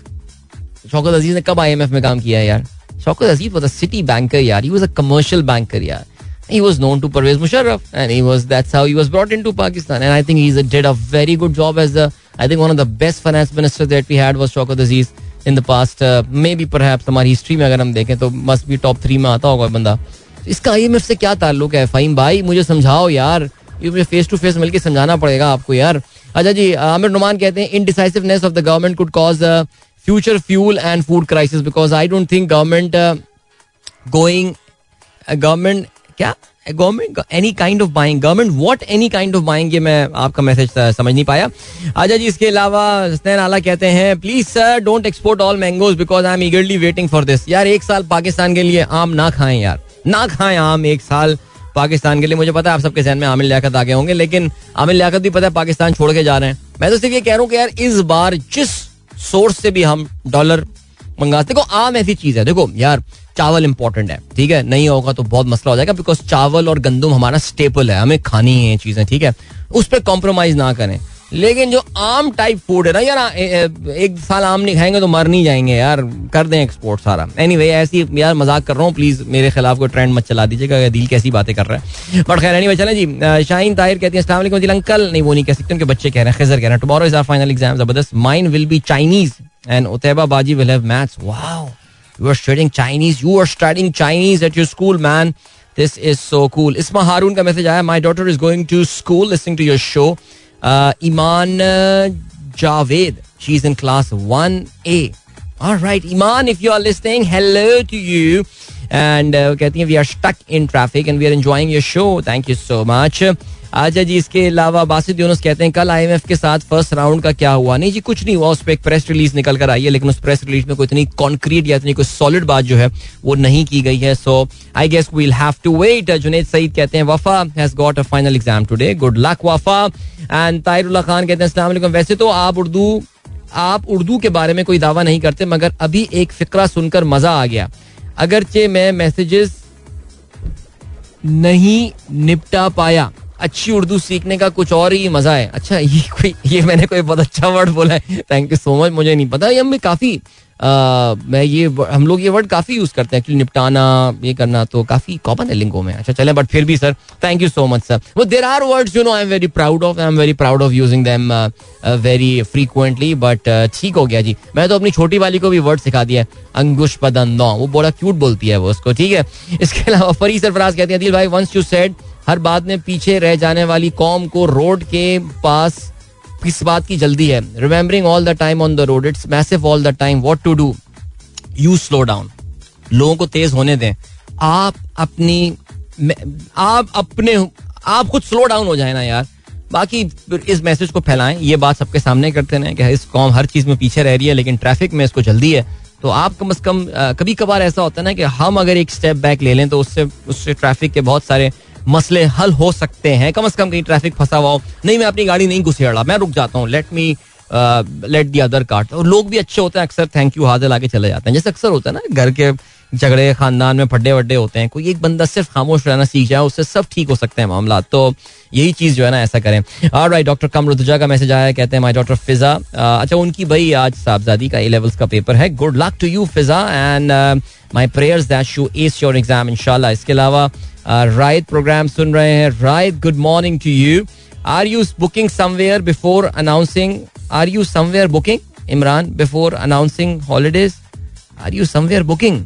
शौकत अज़ीज़ ने कब आईएमएफ में काम किया है यार? Shaukat Aziz was a city banker यार. He was a commercial banker यार. he was known to Parvez Musharraf and he was that's how he was brought into Pakistan and I think he did a very good job as the I think one of the best finance ministers that we had was Shaukat Aziz in the past uh, maybe perhaps हमारी हिस्ट्री में अगर हम देखें तो मस्ट बी टॉप थ्री में आता होगा बंदा इसका आई से क्या ताल्लुक है फ़हीम भाई मुझे समझाओ यार ये मुझे फेस टू फेस मिलकर समझाना पड़ेगा आपको यार अच्छा जी आमिर नुमान कहते हैं indecisiveness of the government could cause future fuel and food crisis because I don't think government going government क्या? Government any kind of buying government what any kind of buying ये मैं आपका मैसेज समझ नहीं पाया। अच्छा जी, इसके अलावा हसनैन आला कहते हैं please sir don't export all mangoes because I am eagerly waiting for this यार, एक साल पाकिस्तान के लिए आम ना खाएँ यार। ना खाएँ आम एक साल पाकिस्तान के लिए। मुझे पता है आप सबके जहन में आमिर लियाकत आगे होंगे, लेकिन आमिर लियाकत भी पता है पाकिस्तान छोड़ के जा रहे हैं। मैं तो सिर्फ़ ये कह रहा हूँ कि यार, इस बार जिस सोर्स से भी हम डॉलर मंगाते देखो आम ऐसी चीज़ है। देखो यार चावल इंपॉर्टेंट है ठीक है? नहीं होगा तो बहुत मसला हो जाएगा बिकॉज़ चावल और गंदम हमारा स्टेपल है। हमें खानी है चीज़ें ठीक है? उस पर कॉम्प्रोमाइज ना करें। लेकिन जो आम टाइप फ़ूड है ना यार एक साल आम नहीं खाएँगे तो मर नहीं जाएँगे यार। कर दें एक्सपोर्ट सारा। एनी anyway, ऐसी यार मज़ाक कर रहा हूँ। प्लीज़ मेरे खिलाफ कोई ट्रेंड मत चला दीजिएगा दिल कैसी बातें कर रहा है। बट खैर एनी चले जी। शाहीन ताहिर कहती है अंकल। नहीं वो नहीं कह सकते उनके बच्चे कह रहे हैं खजर कह रहे हैं। Tomorrow is our final exam ज़बरदस्त। Mine will be Chinese And Uteba Baji will have maths. Wow. You are studying Chinese. You are studying Chinese at your school, man. This is so cool. Isma Harun ka message aaya. My daughter is going to school listening to your show. Uh, Iman uh, Javed. She's in class 1A. All right, Iman, if you are listening, hello to you. And uh, we are stuck in traffic and we are enjoying your show. Thank you so much. अच्छा जी, इसके अलावा बासित यूनुस कहते हैं, कल आईएमएफ के साथ फ़र्स्ट राउंड का क्या हुआ? नहीं जी, कुछ नहीं हुआ, उस पर एक प्रेस रिलीज़ निकल कर आई है, लेकिन उस प्रेस रिलीज़ में कोई इतनी कॉन्क्रीट या इतनी कोई सॉलिड बात जो है, वो नहीं की गई है। So I guess we'll have to wait Junaid Saeed कहते हैं, Wafa has got a final exam today good luck Wafa. And Tahirullah Khan कहते हैं, अस्सलाम वैसे तो आप उर्दू आप उर्दू के बारे में कोई दावा नहीं करते, मगर अभी एक फिक्रा सुनकर मज़ा आ गया। अगरचे मैं मैसेजेस नहीं निपटा पाया। अच्छी उर्दू सीखने का कुछ और ही मज़ा है। अच्छा ये कोई, ये मैंने कोई बहुत अच्छा वर्ड बोला है। थैंक यू सो मच मुझे नहीं पता। ये हमें काफ़ी मैं ये हम लोग ये वर्ड काफ़ी यूज़ करते हैं निपटाना, ये करना तो काफ़ी कॉमन है लिंगो में। अच्छा चले बट फिर भी sir thank you so much sir वो there are words you know I am very proud of I am very proud of using them very frequently but ठीक हो गया जी। मैं तो अपनी छोटी वाली को भी वर्ड सिखा दिया अंगुश पदन वो बड़ा क्यूट बोलती है वो उसको, ठीक है? इसके अलावा फरी सरफराज कहते हैं दिल भाई वंस यू सेड हर बात में पीछे रह जाने वाली कौम को रोड के पास किस बात की जल्दी है। Remembering all the time on the road it's massive all the time what to do you slow down लोगों को तेज होने दें। आप अपनी आप अपने, आप खुद स्लो डाउन हो जाए ना यार। बाकी इस मैसेज को फैलाएँ। ये बात सबके सामने करते हैं कि इस कौम हर चीज़ में पीछे रह रही है, लेकिन ट्रैफ़िक में इसको जल्दी है। तो आप कम अज कम कभी कभार ऐसा होता है ना कि हम अगर एक स्टेप बैक ले लें तो उससे उससे ट्रैफ़िक के बहुत सारे मसले हल हो सकते हैं। कम से कम कहीं ट्रैफ़िक फंसा हुआ हो। नहीं, मैं अपनी गाड़ी नहीं घुसेड़ा। मैं रुक जाता हूँ। Let me let the other card और लोग भी अच्छे होते हैं, अक्सर थैंक यू हाजिर लाके चले जाते हैं। जैसे अक्सर होता है ना, घर के झगड़े, खानदान में फड्डे वड्डे होते हैं, कोई एक बंदा सिर्फ़ खामोश रहना सीख जाए, उससे सब ठीक हो सकते हैं मामला। तो यही चीज़ जो है ना, ऐसा करें। और राइट डॉक्टर कमरुद्जा का मैसेज आया, कहते हैं माई डॉक्टर फिजा अच्छा उनकी भाई आज साहबजादी का ए लेवल्स का पेपर है। Good luck to you Fiza and my prayers that you ace your exam इनशाला इसके अलावा राइट प्रोग्राम सुन रहे हैं। Right good morning to you are you booking somewhere before announcing are you somewhere booking Imran before announcing holidays are you somewhere booking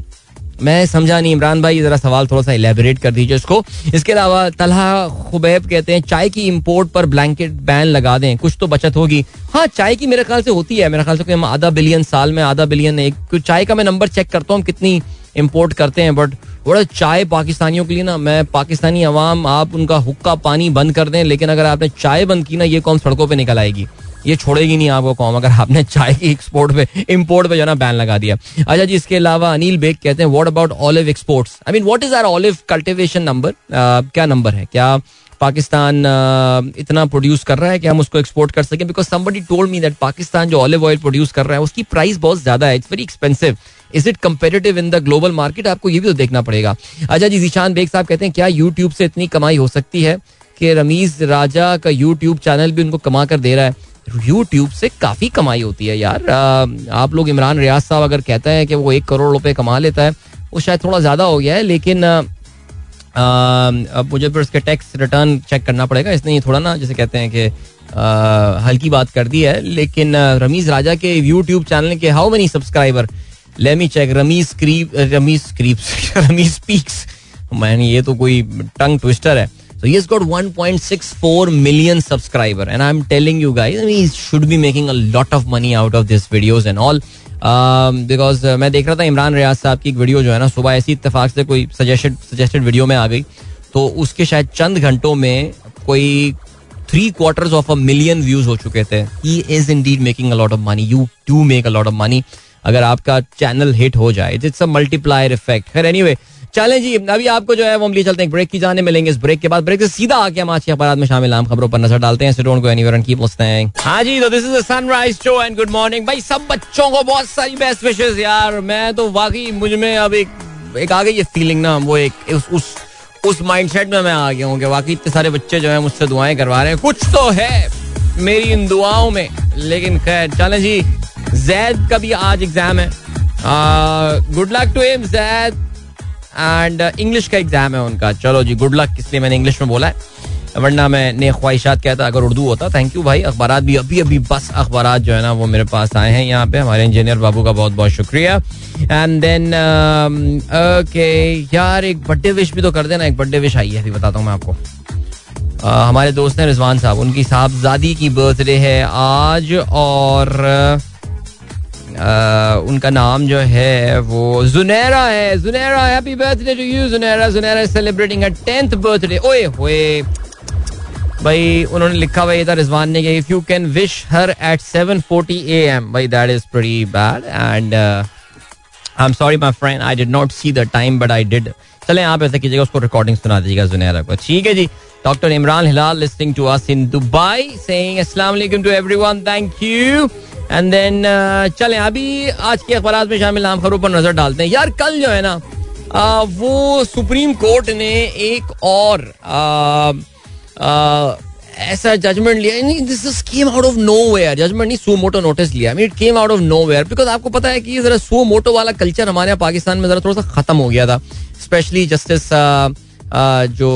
मैं समझा नहीं, इमरान भाई, जरा सवाल थोड़ा सा इलेबोरेट कर दीजिए उसको। इसके अलावा तलहा खुबैब कहते हैं, चाय की इम्पोर्ट पर ब्लैंकेट बैन लगा दें, कुछ तो बचत होगी। हाँ चाय की मेरे ख्याल से होती है, मेरे ख्याल से हम आधा बिलियन साल में, आधा बिलियन एक चाय का मैं नंबर चेक करता हूँ कितनी इम्पोर्ट करते हैं बट बड़ा चाय पाकिस्तानियों के लिए ना, मैं पाकिस्तानी अवाम आप उनका हुक्का पानी बंद कर दें, लेकिन अगर आपने चाय बंद की ना, ये कौन सड़कों पर निकल आएगी। ये छोड़ेगी नहीं आपको कौम अगर आपने चाय की एक्सपोर्ट पे इंपोर्ट पे जो ना बैन लगा दिया। अच्छा जी इसके अलावा अनिल बेग कहते हैं what about olive exports I mean what is our olive cultivation number क्या नंबर है? क्या पाकिस्तान uh, इतना प्रोड्यूस कर रहा है कि हम उसको एक्सपोर्ट कर सकें? Because somebody told me that Pakistan जो ऑलिव ऑयल प्रोड्यूस कर रहा है उसकी प्राइस बहुत ज़्यादा है। It's very expensive is it competitive in the global market आपको ये भी तो देखना पड़ेगा। अच्छा जी जीशान बेग साहब कहते हैं क्या यूट्यूब से इतनी कमाई हो सकती है कि रमीज राजा का यूट्यूब चैनल भी उनको कमा कर दे रहा है? यूट्यूब से काफ़ी कमाई होती है यार। आप लोग इमरान रियाज साहब अगर कहते हैं कि वो एक करोड़ रुपए कमा लेता है, वो शायद थोड़ा ज़्यादा हो गया है, लेकिन अब मुझे फिर उसके टैक्स रिटर्न चेक करना पड़ेगा। इसने ये थोड़ा ना, जैसे कहते हैं कि हल्की बात कर दी है, लेकिन रमीज राजा के यूट्यूब चैनल के how many subscriber let me check Ramiz creep Ramiz creeps Ramiz speaks man ये तो कोई टंग ट्विस्टर है। So he has got 1.64 million subscriber, and I'm telling you guys, I mean, he should be making a lot of money out of these videos and all. Because uh, मैं देख रहा था इमरान रियाज साहब की एक वीडियो जो है ना सुबह ऐसी इतफाक से कोई सजेस्टेड सजेस्टेड वीडियो में आ गई। तो उसके शायद चंद घंटों में कोई three quarters of a million views हो चुके थे। He is indeed making a of money you do make a of money अगर आपका चैनल हिट हो जाए इट्स अ मल्टीप्लायर इफ़ेक्ट खैर एनीवे चलें जी, अभी आपको जो है वो हम लिए चलते हैं ब्रेक की जाने, मिलेंगे इस ब्रेक के बाद। ब्रेक से सीधा आके हम आज के अखबार में शामिल आम खबरों पर नज़र डालते हैं। हाँ जी तो this is sunrise show and good morning भाई, सब बच्चों को बहुत सारी बेस्ट विशेष यार। मैं तो वाकई, मुझमें अब एक एक आ गई ये फीलिंग ना। वो एक, उस उस उस माइंडसेट में मैं आ गया हूँ कि वाकई इतने सारे बच्चे जो है मुझसे दुआएँ करवा रहे हैं। कुछ तो है मेरी इन दुआओं में, लेकिन खैर, चले जी। जैद का भी आज एग्ज़ाम है। Good luck to him Zaid. And English uh, का एग्ज़ाम है उनका। चलो जी गुड लक इसलिए मैंने इंग्लिश में बोला है। वरना मैं ने ख्वाहिशात कहता अगर उर्दू होता थैंक यू भाई। अखबार भी अभी अभी बस अखबार जो है ना वो मेरे पास आए हैं यहाँ पे। हमारे इंजीनियर बाबू का बहुत बहुत शुक्रिया। एंड देन ओके यार एक बर्थडे विश भी तो कर देना। एक बर्थडे विश आई है अभी बताता हूँ मैं आपको। Uh, हमारे दोस्त हैं रिजवान साहब। उनकी साहबजादी की बर्थडे है आज और uh, उनका नाम जो है वो जुनेरा है। Junera happy birthday to you Junera. Junera is celebrating a tenth birthday ओए होए। भाई, उन्होंने लिखा हुआ ये था रिजवान ने if you can wish her at 7:40 AM भाई that is pretty bad and I am sorry my friend I did not see the time but I did चलें, आप ऐसा कीजिएगा, उसको रिकॉर्डिंग सुना दीजिएगा, जुनेरा को। ठीक है जी। Doctor Imran Hilal listening to us in Dubai saying अस्सलाम वालेकुम to everyone thank you and then चले अभी आज के अखबार में शामिल नाम खबरों पर नज़र डालते हैं। यार कल जो है ना आ, वो सुप्रीम कोर्ट ने एक और आ, आ, ऐसा जजमेंट लिया। This is came out of nowhere judgement नहीं सो मोटो नोटिस लिया। It came out of nowhere because आपको पता है कि जरा सो मोटो वाला कल्चर हमारे यहाँ पाकिस्तान में जरा थोड़ा सा खत्म हो गया था। स्पेशली जस्टिस जो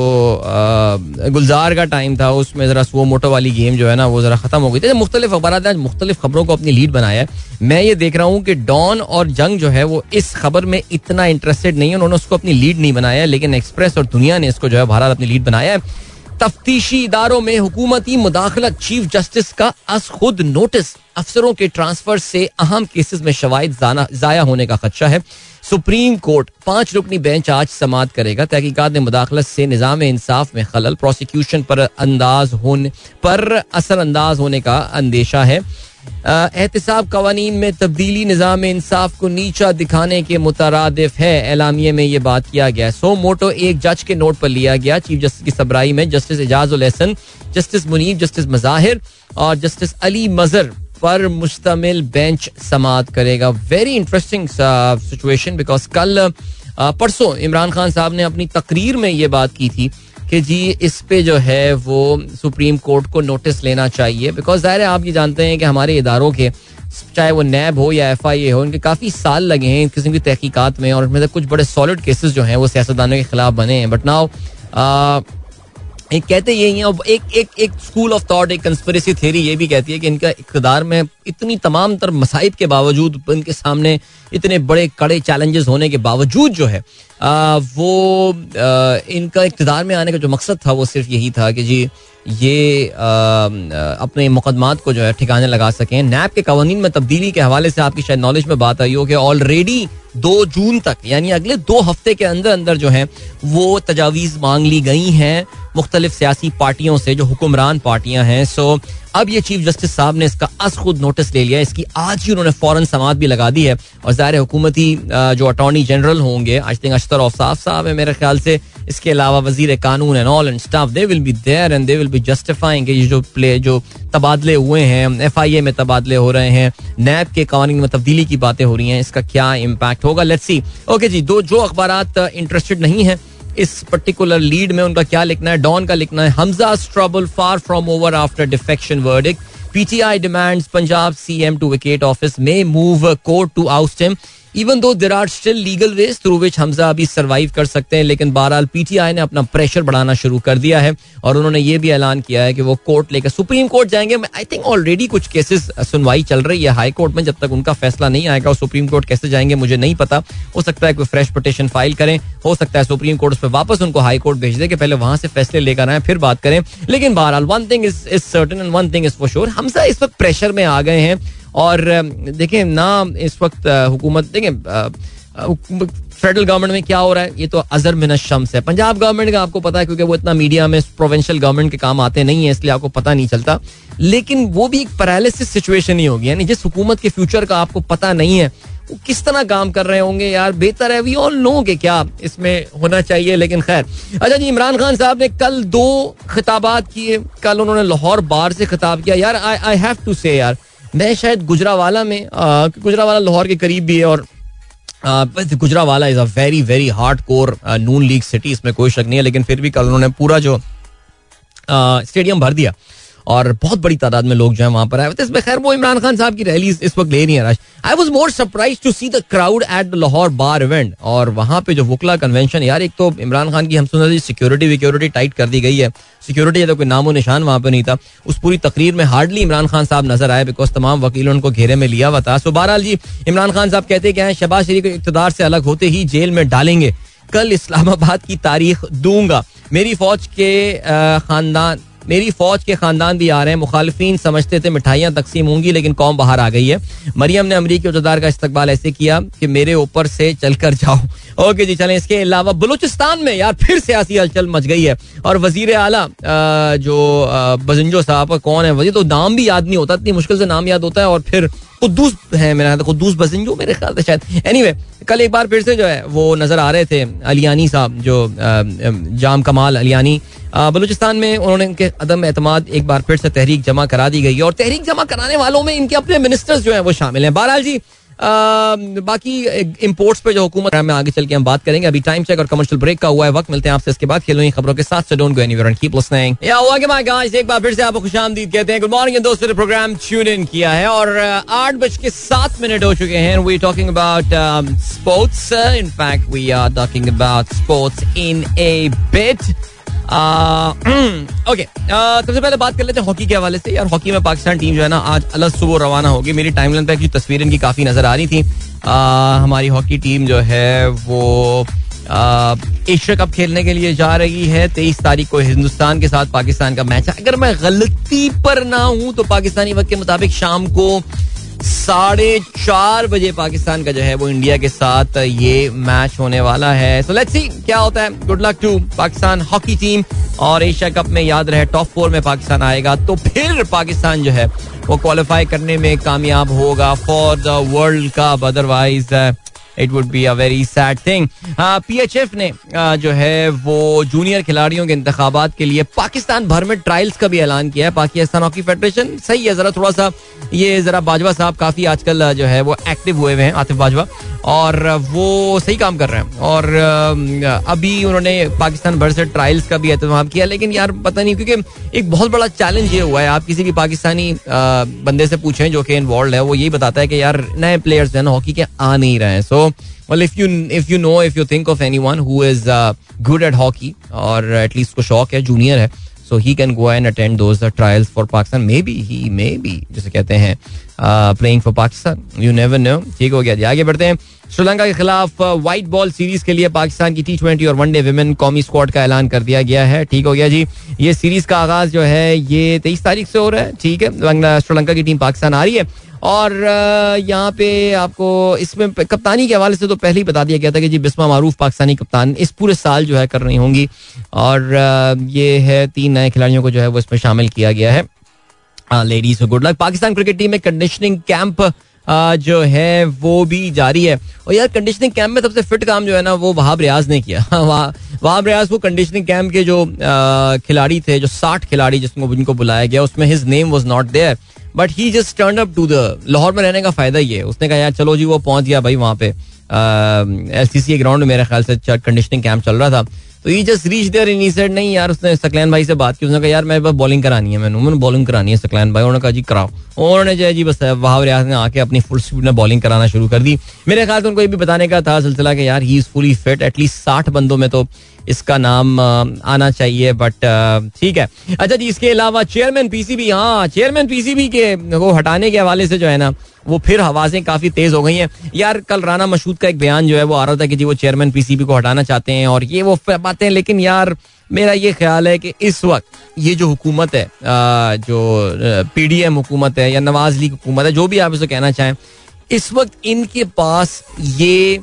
गुलजार का टाइम था, उसमें ज़रा सो मोटो वाली गेम जो है ना, वो ज़रा ख़त्म हो गई थी। मुख्तलिफ़ अखबार ने आज मुख्तलिफ़ खबरों को अपनी लीड बनाया है। मैं ये देख रहा हूँ कि डॉन और जंग जो है, वो इस खबर में इतना इंटरेस्टेड नहीं है। उन्होंने उसको अपनी लीड नहीं बनाया लेकिन एक्सप्रेस और दुनिया ने इसको जो है भारत अपनी लीड बनाया है। तफ्तीशी इदारों में हुकूमती मुदाखलत चीफ जस्टिस का अस खुद नोटिस अफसरों के ट्रांसफ़र से अहम केसेस में शवायद जाया होने का खदशा है। सुप्रीम कोर्ट पाँच रुकनी बेंच आज समात करेगा। तहकीकात में मुदाखलत से निज़ाम इंसाफ में खलल। प्रोसिक्यूशन पर अंदाज होने पर असर अंदाज होने का अंदेशा है। एहतसाब कवानीन में तब्दीली निज़ाम इंसाफ को नीचा दिखाने के मुतरदफ है। एलामिया में ये बात किया गया। सो मोटो एक जज के नोट पर लिया गया। चीफ जस्टिस की सबराई में justice Ijazul Ahsan justice Munib, justice Mazahir और जस्टिस अली मजर पर मुश्तमिल बेंच समात करेगा। वेरी इंटरेस्टिंग सिचुएशन बिकॉज़ कल परसों इमरान खान साहब ने अपनी तकरीर में ये बात की थी कि जी, इस पे जो है वो सुप्रीम कोर्ट को नोटिस लेना चाहिए बिकॉज़ ज़ाहिर है आप ये जानते हैं कि हमारे इदारों के, चाहे वो नैब हो या एफ़ आई ए हो, इनके काफ़ी साल लगे हैं किस्म की तहकीकात में और इसमें कुछ बड़े सॉलिड केसेस जो हैं वो सियासतदानों के खिलाफ बने हैं। बट नाउ एक कहते यही है एक एक एक स्कूल ऑफ़ थॉट एक कंस्परेसी थेरी ये भी कहती है कि इनका इकतदार में इतनी तमाम तर मसाइब के बावजूद इनके सामने इतने बड़े कड़े चैलेंजेस होने के बावजूद जो है आ, वो आ, इनका इकतदार में आने का जो मकसद था वो सिर्फ़ यही था कि जी ये आ, अपने मुकदमात को जो है ठिकाने लगा सकें। नैब के कवानीन में तब्दीली के हवाले से आपकी शायद नॉलेज में बात आई हो कि ऑलरेडी दो जून तक यानी अगले दो हफ़्ते के अंदर अंदर जो है वो तजावीज़ मांग ली गई हैं मुख्तलिफ़ सियासी पार्टियों से जो हुक्मरान पार्टियाँ हैं। सो अब ये चीफ जस्टिस साहब ने इसका अस खुद नोटिस ले लिया इसकी आज ही उन्होंने फ़ौरन समात भी लगा दी है और ज़ाहिर हुकूमती जो अटॉर्नी जनरल होंगे आई थिंक अशतर औसाफ साहब है मेरे ख्याल से, इसके अलावा वज़ीर कानून and all and staff they will be there and they will be justifying ये जो प्ले, जो तबादले हुए हैं एफ़ आई ए में तबादले हो रहे हैं, नैब के कवानी में तब्दीली की बातें हो रही हैं, इसका क्या इम्पैक्ट होगा? लेट्स सी ओके जी, दो, जो अखबार इंटरेस्टेड नहीं है इस पर्टिकुलर लीड में उनका क्या लिखना है? डॉन का लिखना है, Hamza struggle far from over after defection verdict PTI demands Punjab CM to vacate office में move court to oust him even though there are still legal ways through which Hamza अभी सर्वाइव कर सकते हैं, लेकिन बहरहाल पीटीआई ने अपना प्रेशर बढ़ाना शुरू कर दिया है और उन्होंने ये भी ऐलान किया है कि वो कोर्ट लेकर सुप्रीम कोर्ट जाएँगे। आई थिंक ऑलरेडी कुछ केसेस सुनवाई चल रही है हाई कोर्ट में, जब तक उनका फैसला नहीं आएगा और सुप्रीम कोर्ट कैसे जाएँगे, मुझे नहीं पता। हो सकता है कोई फ्रेश पटिशन फ़ाइल करें, हो सकता है सुप्रीम कोर्ट उस पर वापस उनको हाई कोर्ट भेज दे कि पहले वहाँ से फैसले लेकर आए, फिर बात करें। लेकिन बहरहाल one thing is is certain and one thing is for sure Hamza इस वक्त प्रेशर में आ गए हैं। और देखें ना इस वक्त हुकूमत देखें फेडरल गवर्नमेंट में क्या हो रहा है, ये तो अजर मिन शम्स है। पंजाब गवर्नमेंट का आपको पता है, क्योंकि वो इतना मीडिया में प्रोविंशियल गवर्नमेंट के काम आते नहीं है, इसलिए आपको पता नहीं चलता। लेकिन वो भी एक पैरालिसिस सिचुएशन ही होगी, यानी जिस हुकूमत के फ्यूचर का आपको पता नहीं है, वो किस तरह काम कर रहे होंगे, यार, बेहतर है वी ऑल नो कि क्या इसमें होना चाहिए, लेकिन खैर। अच्छा जी, इमरान खान साहब ने कल दो खिताबात किए, कल उन्होंने लाहौर बार से खिताब किया। यार आई आई हैव टू से यार मैं शायद गुजरावाला में गुजरावाला लाहौर के करीब भी है और Gujranwala is a very very hardcore Noon League city इसमें कोई शक नहीं है, लेकिन फिर भी कल उन्होंने पूरा जो स्टेडियम भर दिया। और बहुत बड़ी तादाद में लोग जो है वहाँ पर आए इसमें खैर वो इमरान खान साहब की रैली इस वक्त ले रही। है I was more surprised to see the crowd at the Lahore bar event और वहाँ पे जो वुकला कन्वेंशन यार एक तो इमरान खान की हम सुन रहे सिक्योरिटी विक्योरिटी टाइट कर दी गई है। सिक्योरिटी तो कोई नामो निशान वहाँ पर नहीं था। उस पूरी तकरीर में हार्डली इमरान खान साहब नज़र आए बिकॉज़ तमाम वकीलों उनको घेरे में लिया हुआ था। सो बहरहाल जी, इमरान खान साहब कहते क्या है, शबाज शरीफ इकतदार से अलग होते ही जेल में डालेंगे। कल इस्लामाबाद की तारीख दूँगा। मेरी फौज के खानदान मेरी फौज के खानदान भी आ रहे हैं। मुखालफी समझते थे मिठाइयाँ तकसीम होंगी, लेकिन कौम बाहर आ गई है। मरियम ने अमरीकी उहदेदार का इस्तकबाल ऐसे किया कि मेरे ऊपर से चलकर जाओ। ओके जी, चलें इसके अलावा बलूचिस्तान में यार फिर सियासी हलचल मच गई है। और वज़ीर आला जो बजंजो साहब कौन है? वजी तो नाम भी याद नहीं होता, इतनी मुश्किल से नाम याद होता है। और फिर कुद्दूस है मेरा कुद्दूस बजिंजो मेरे ख्याल से शायद। एनीवे कल एक बार फिर से जो है, वो नज़र आ रहे थे अलियानी साहब, जो जाम कमाल अलियानी बलूचिस्तान में उन्होंने इनके अदम एतमाद एक बार फिर से तहरीक जमा करा दी गई है। और तहरीक जमा कराने वालों में इनके अपने मिनिस्टर्स जो हैं वो शामिल हैं। बहरहाल जी बाकी इम्पोर्ट्स पे जो हुकूमत में आगे चल के हम बात करेंगे। अभी टाइम चेक और कमर्शियल ब्रेक का हुआ है। वक्त, मिलते हैं आपसे इसके बाद। खेलों खबरों के साथ से don't go anywhere and keep या हुआ कि माय गाइस एक बार फिर से आपको खुशामदीद कहते हैं। गुड मॉर्निंग दोस्तों ने प्रोग्राम ट्यून इन किया है। और आठ बज के सात मिनट हो चुके हैं। We talking about sports in fact we are talking about sports in a bit okay सबसे पहले बात कर लेते हैं हॉकी के हवाले से। यार, हॉकी में पाकिस्तान टीम जो है ना, आज अलग सुबह रवाना होगी। मेरी टाइमलाइन पे तस्वीर इनकी काफ़ी नज़र आ रही थी। हमारी हॉकी टीम जो है, वो एशिया कप खेलने के लिए जा रही है। तेईस तारीख को हिंदुस्तान के साथ पाकिस्तान का मैच है। अगर मैं गलती पर ना हूँ तो पाकिस्तानी वक्त के मुताबिक शाम को साढ़े चार बजे पाकिस्तान का जो है वो इंडिया के साथ ये मैच होने वाला है। सो लेट्स सी क्या होता है। Good luck to Pakistan hockey team और एशिया कप में याद रहे टॉप फोर में पाकिस्तान आएगा तो फिर पाकिस्तान जो है वो क्वालिफाई करने में कामयाब होगा for the world cup otherwise it would be a very sad thing P H F ने जो है, वो जूनियर खिलाड़ियों के इंतबात के लिए पाकिस्तान भर में ट्रायल्स का भी ऐलान किया है। पाकिस्तान हॉकी फेडरेशन सही है, जरा थोड़ा सा ये जरा बाजवा साहब काफ़ी आजकल जो है, वो एक्टिव हुए हुए हैं, आतिफ बाजवा। और वो सही काम कर रहे हैं। और अभी उन्होंने पाकिस्तान भर से ट्रायल्स का भी एहतमाम किया। लेकिन यार, पता नहीं, क्योंकि एक बहुत बड़ा चैलेंज ये हुआ है। आप किसी भी पाकिस्तानी बंदे से पूछें जो कि इन्वॉल्व है, वो यही बताता है कि यार, नए प्लेयर्स हैं ना हॉकी के आ नहीं रहे हैं। So well if you if you know if you think of anyone who is uh, good at hockey और एटलीस्ट उसको शौक है जूनियर है so he can go and attend those trials for Pakistan maybe he maybe जैसे कहते हैं playing for Pakistan you never know ठीक हो गया जी। आगे बढ़ते हैं। श्रीलंका के खिलाफ व्हाइट बॉल सीरीज़ के लिए पाकिस्तान की टी ट्वेंटी और वनडे विमेन कौमी स्क्वाड का ऐलान कर दिया गया है। ठीक हो गया जी। ये सीरीज़ का आगाज़ जो है, ये तेईस तारीख से हो रहा है। ठीक है। श्रीलंका की टीम पाकिस्तान आ रही है। और यहाँ पे आपको इसमें कप्तानी के हवाले से तो पहले ही बता दिया गया था कि जी बिस्मा मारूफ पाकिस्तानी कप्तान इस पूरे साल जो है कर रही होंगी। और ये है तीन नए खिलाड़ियों को जो है वो इसमें शामिल किया गया है। Ladies good luck Pakistan cricket team में कंडीशनिंग कैंप जो है, वो भी जारी है। और यार कंडीशनिंग कैंप में सबसे फिट काम जो है ना, वो वहाब रियाज ने किया। वहाब रियाज वो कंडीशनिंग कैंप के जो खिलाड़ी थे, जो साठ खिलाड़ी जिसको, जिनको बुलाया गया, उसमें his name was not there but he just turn up to the Lahore में रहने का फ़ायदा है उसने कहा, यार, चलो जी, वो पहुँच गया भाई वहाँ पे। एल सी सी ग्राउंड में मेरे ख्याल से कंडीशनिंग कैंप चल रहा था। तो ये just reach there and said नहीं यार, उसने सकलैन भाई से बात की, उसने कहा, यार मैं बॉलिंग करानी है, मैंने मैंने बॉलिंग करानी है सकलैन भाई. उन्होंने कहा, जी, कराओ. उन्होंने जो है जी बस वहाँ रियाज ने आके अपनी फुल स्पीड में बॉलिंग कराना शुरू कर दी। मेरे ख्याल से उनको ये भी बताने का था सिलसिला कि यार he is fully fit at least साठ बंदों में तो इसका नाम आना चाहिए बट ठीक है। अच्छा जी, इसके अलावा चेयरमैन पीसीबी हाँ चेयरमैन पीसीबी के वो हटाने के हवाले से जो है ना, वो फिर हवासें काफ़ी तेज हो गई हैं। यार, कल राना मशहूद का एक बयान जो है, वो आ रहा था कि जी वो चेयरमैन पीसीबी को हटाना चाहते हैं, और ये वो बातें लेकिन यार मेरा ये ख्याल है कि इस वक्त ये जो हुकूमत है जो पी डी एम हुकूमत है या नवाज़ लीग हुकूमत है, जो भी आप इसे कहना चाहें, इस वक्त इनके पास ये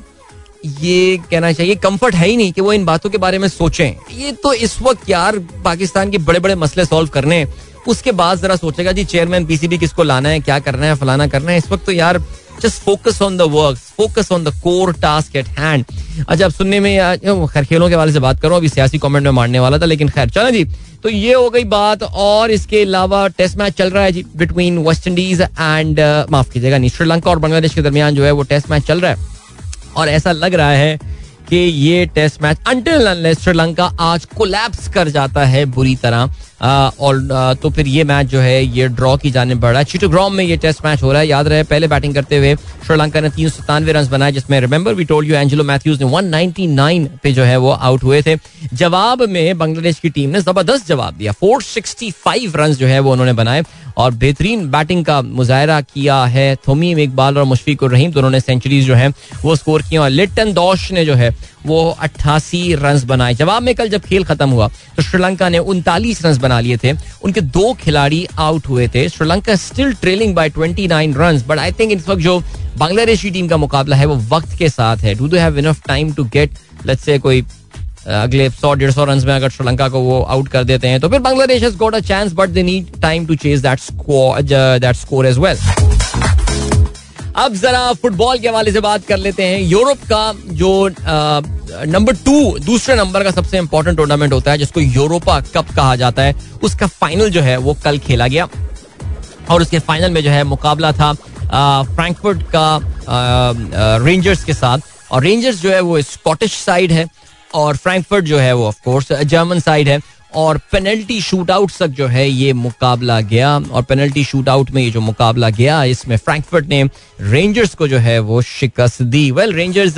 ये कहना चाहिए कंफर्ट है ही नहीं कि वो इन बातों के बारे में सोचें। ये तो इस वक्त यार पाकिस्तान के बड़े बड़े मसले सॉल्व करने उसके बाद जरा सोचेगा, जी चेयरमैन पीसीबी किसको लाना है, क्या करना है, फलाना करना है? इस वक्त तो यार just focus on the work focus on the core task at hand अच्छा अब सुनने में खैर, खेलों के वाले से बात करो, अभी सियासी कमेंट में मारने वाला था, लेकिन खैर, चलो जी। तो ये हो गई बात, और इसके अलावा टेस्ट मैच चल रहा है जी बिटवीन वेस्ट इंडीज एंड माफ़ कीजिएगा, नहीं, श्रीलंका और बांग्लादेश के दरमियान जो है वो टेस्ट मैच चल रहा है। और ऐसा लग रहा है कि ये टेस्ट मैच अंटिल श्रीलंका आज कोलैप्स कर जाता है बुरी तरह और तो फिर ये मैच जो है, ये ड्रॉ की जाने बढ़ रहा है। चिटोग्राम में ये टेस्ट मैच हो रहा है, याद रहे, पहले बैटिंग करते हुए श्रीलंका ने तीन सौ सतानवे रन बनाए, जिसमें remember we told you Angelo Mathews ने 199 पे जो है वो आउट हुए थे। जवाब में बांग्लादेश की टीम ने ज़बरदस्त जवाब दिया। 465 रन जो है वो उन्होंने बनाए और बेहतरीन बैटिंग का मुजाहरा किया है थोमीम इकबाल और मुशफिक रहीम। दोनों ने सेंचुरीज जो है वो स्कोर किए और लिटन दोश ने जो है वो अट्ठासी रन बनाए। जवाब में कल जब खेल खत्म हुआ तो श्रीलंका ने उनतालीस रन बना लिए थे। उनके दो खिलाड़ी आउट हुए थे। Sri Lanka still trailing by 29 run but I think इस वक्त जो बांग्लादेशी टीम का मुकाबला है, वो वक्त के साथ है। Do though have enough time to get let's say कोई अगले सौ, डेढ़ सौ रन में अगर श्रीलंका को वो आउट कर देते हैं तो फिर Bangladesh got a chance but they need time to chase that score that score as well अब जरा फुटबॉल के हवाले से बात कर लेते हैं। यूरोप का जो नंबर टू, दूसरे नंबर का सबसे इंपॉर्टेंट टूर्नामेंट होता है, जिसको यूरोपा कप कहा जाता है, उसका फाइनल जो है वो कल खेला गया। और उसके फाइनल में जो है मुकाबला था फ्रैंकफर्ट का रेंजर्स के साथ। और रेंजर्स जो है वो स्कॉटिश साइड है, और फ्रैंकफर्ट जो है वो ऑफ़ कोर्स जर्मन साइड है। और पेनल्टी शूट आउट तक जो है ये मुकाबला गया और पेनल्टी शूट आउट में ये जो मुकाबला गया, इसमें फ्रैंकफर्ट ने रेंजर्स को जो है वो शिकस्त दी। वेल रेंजर्स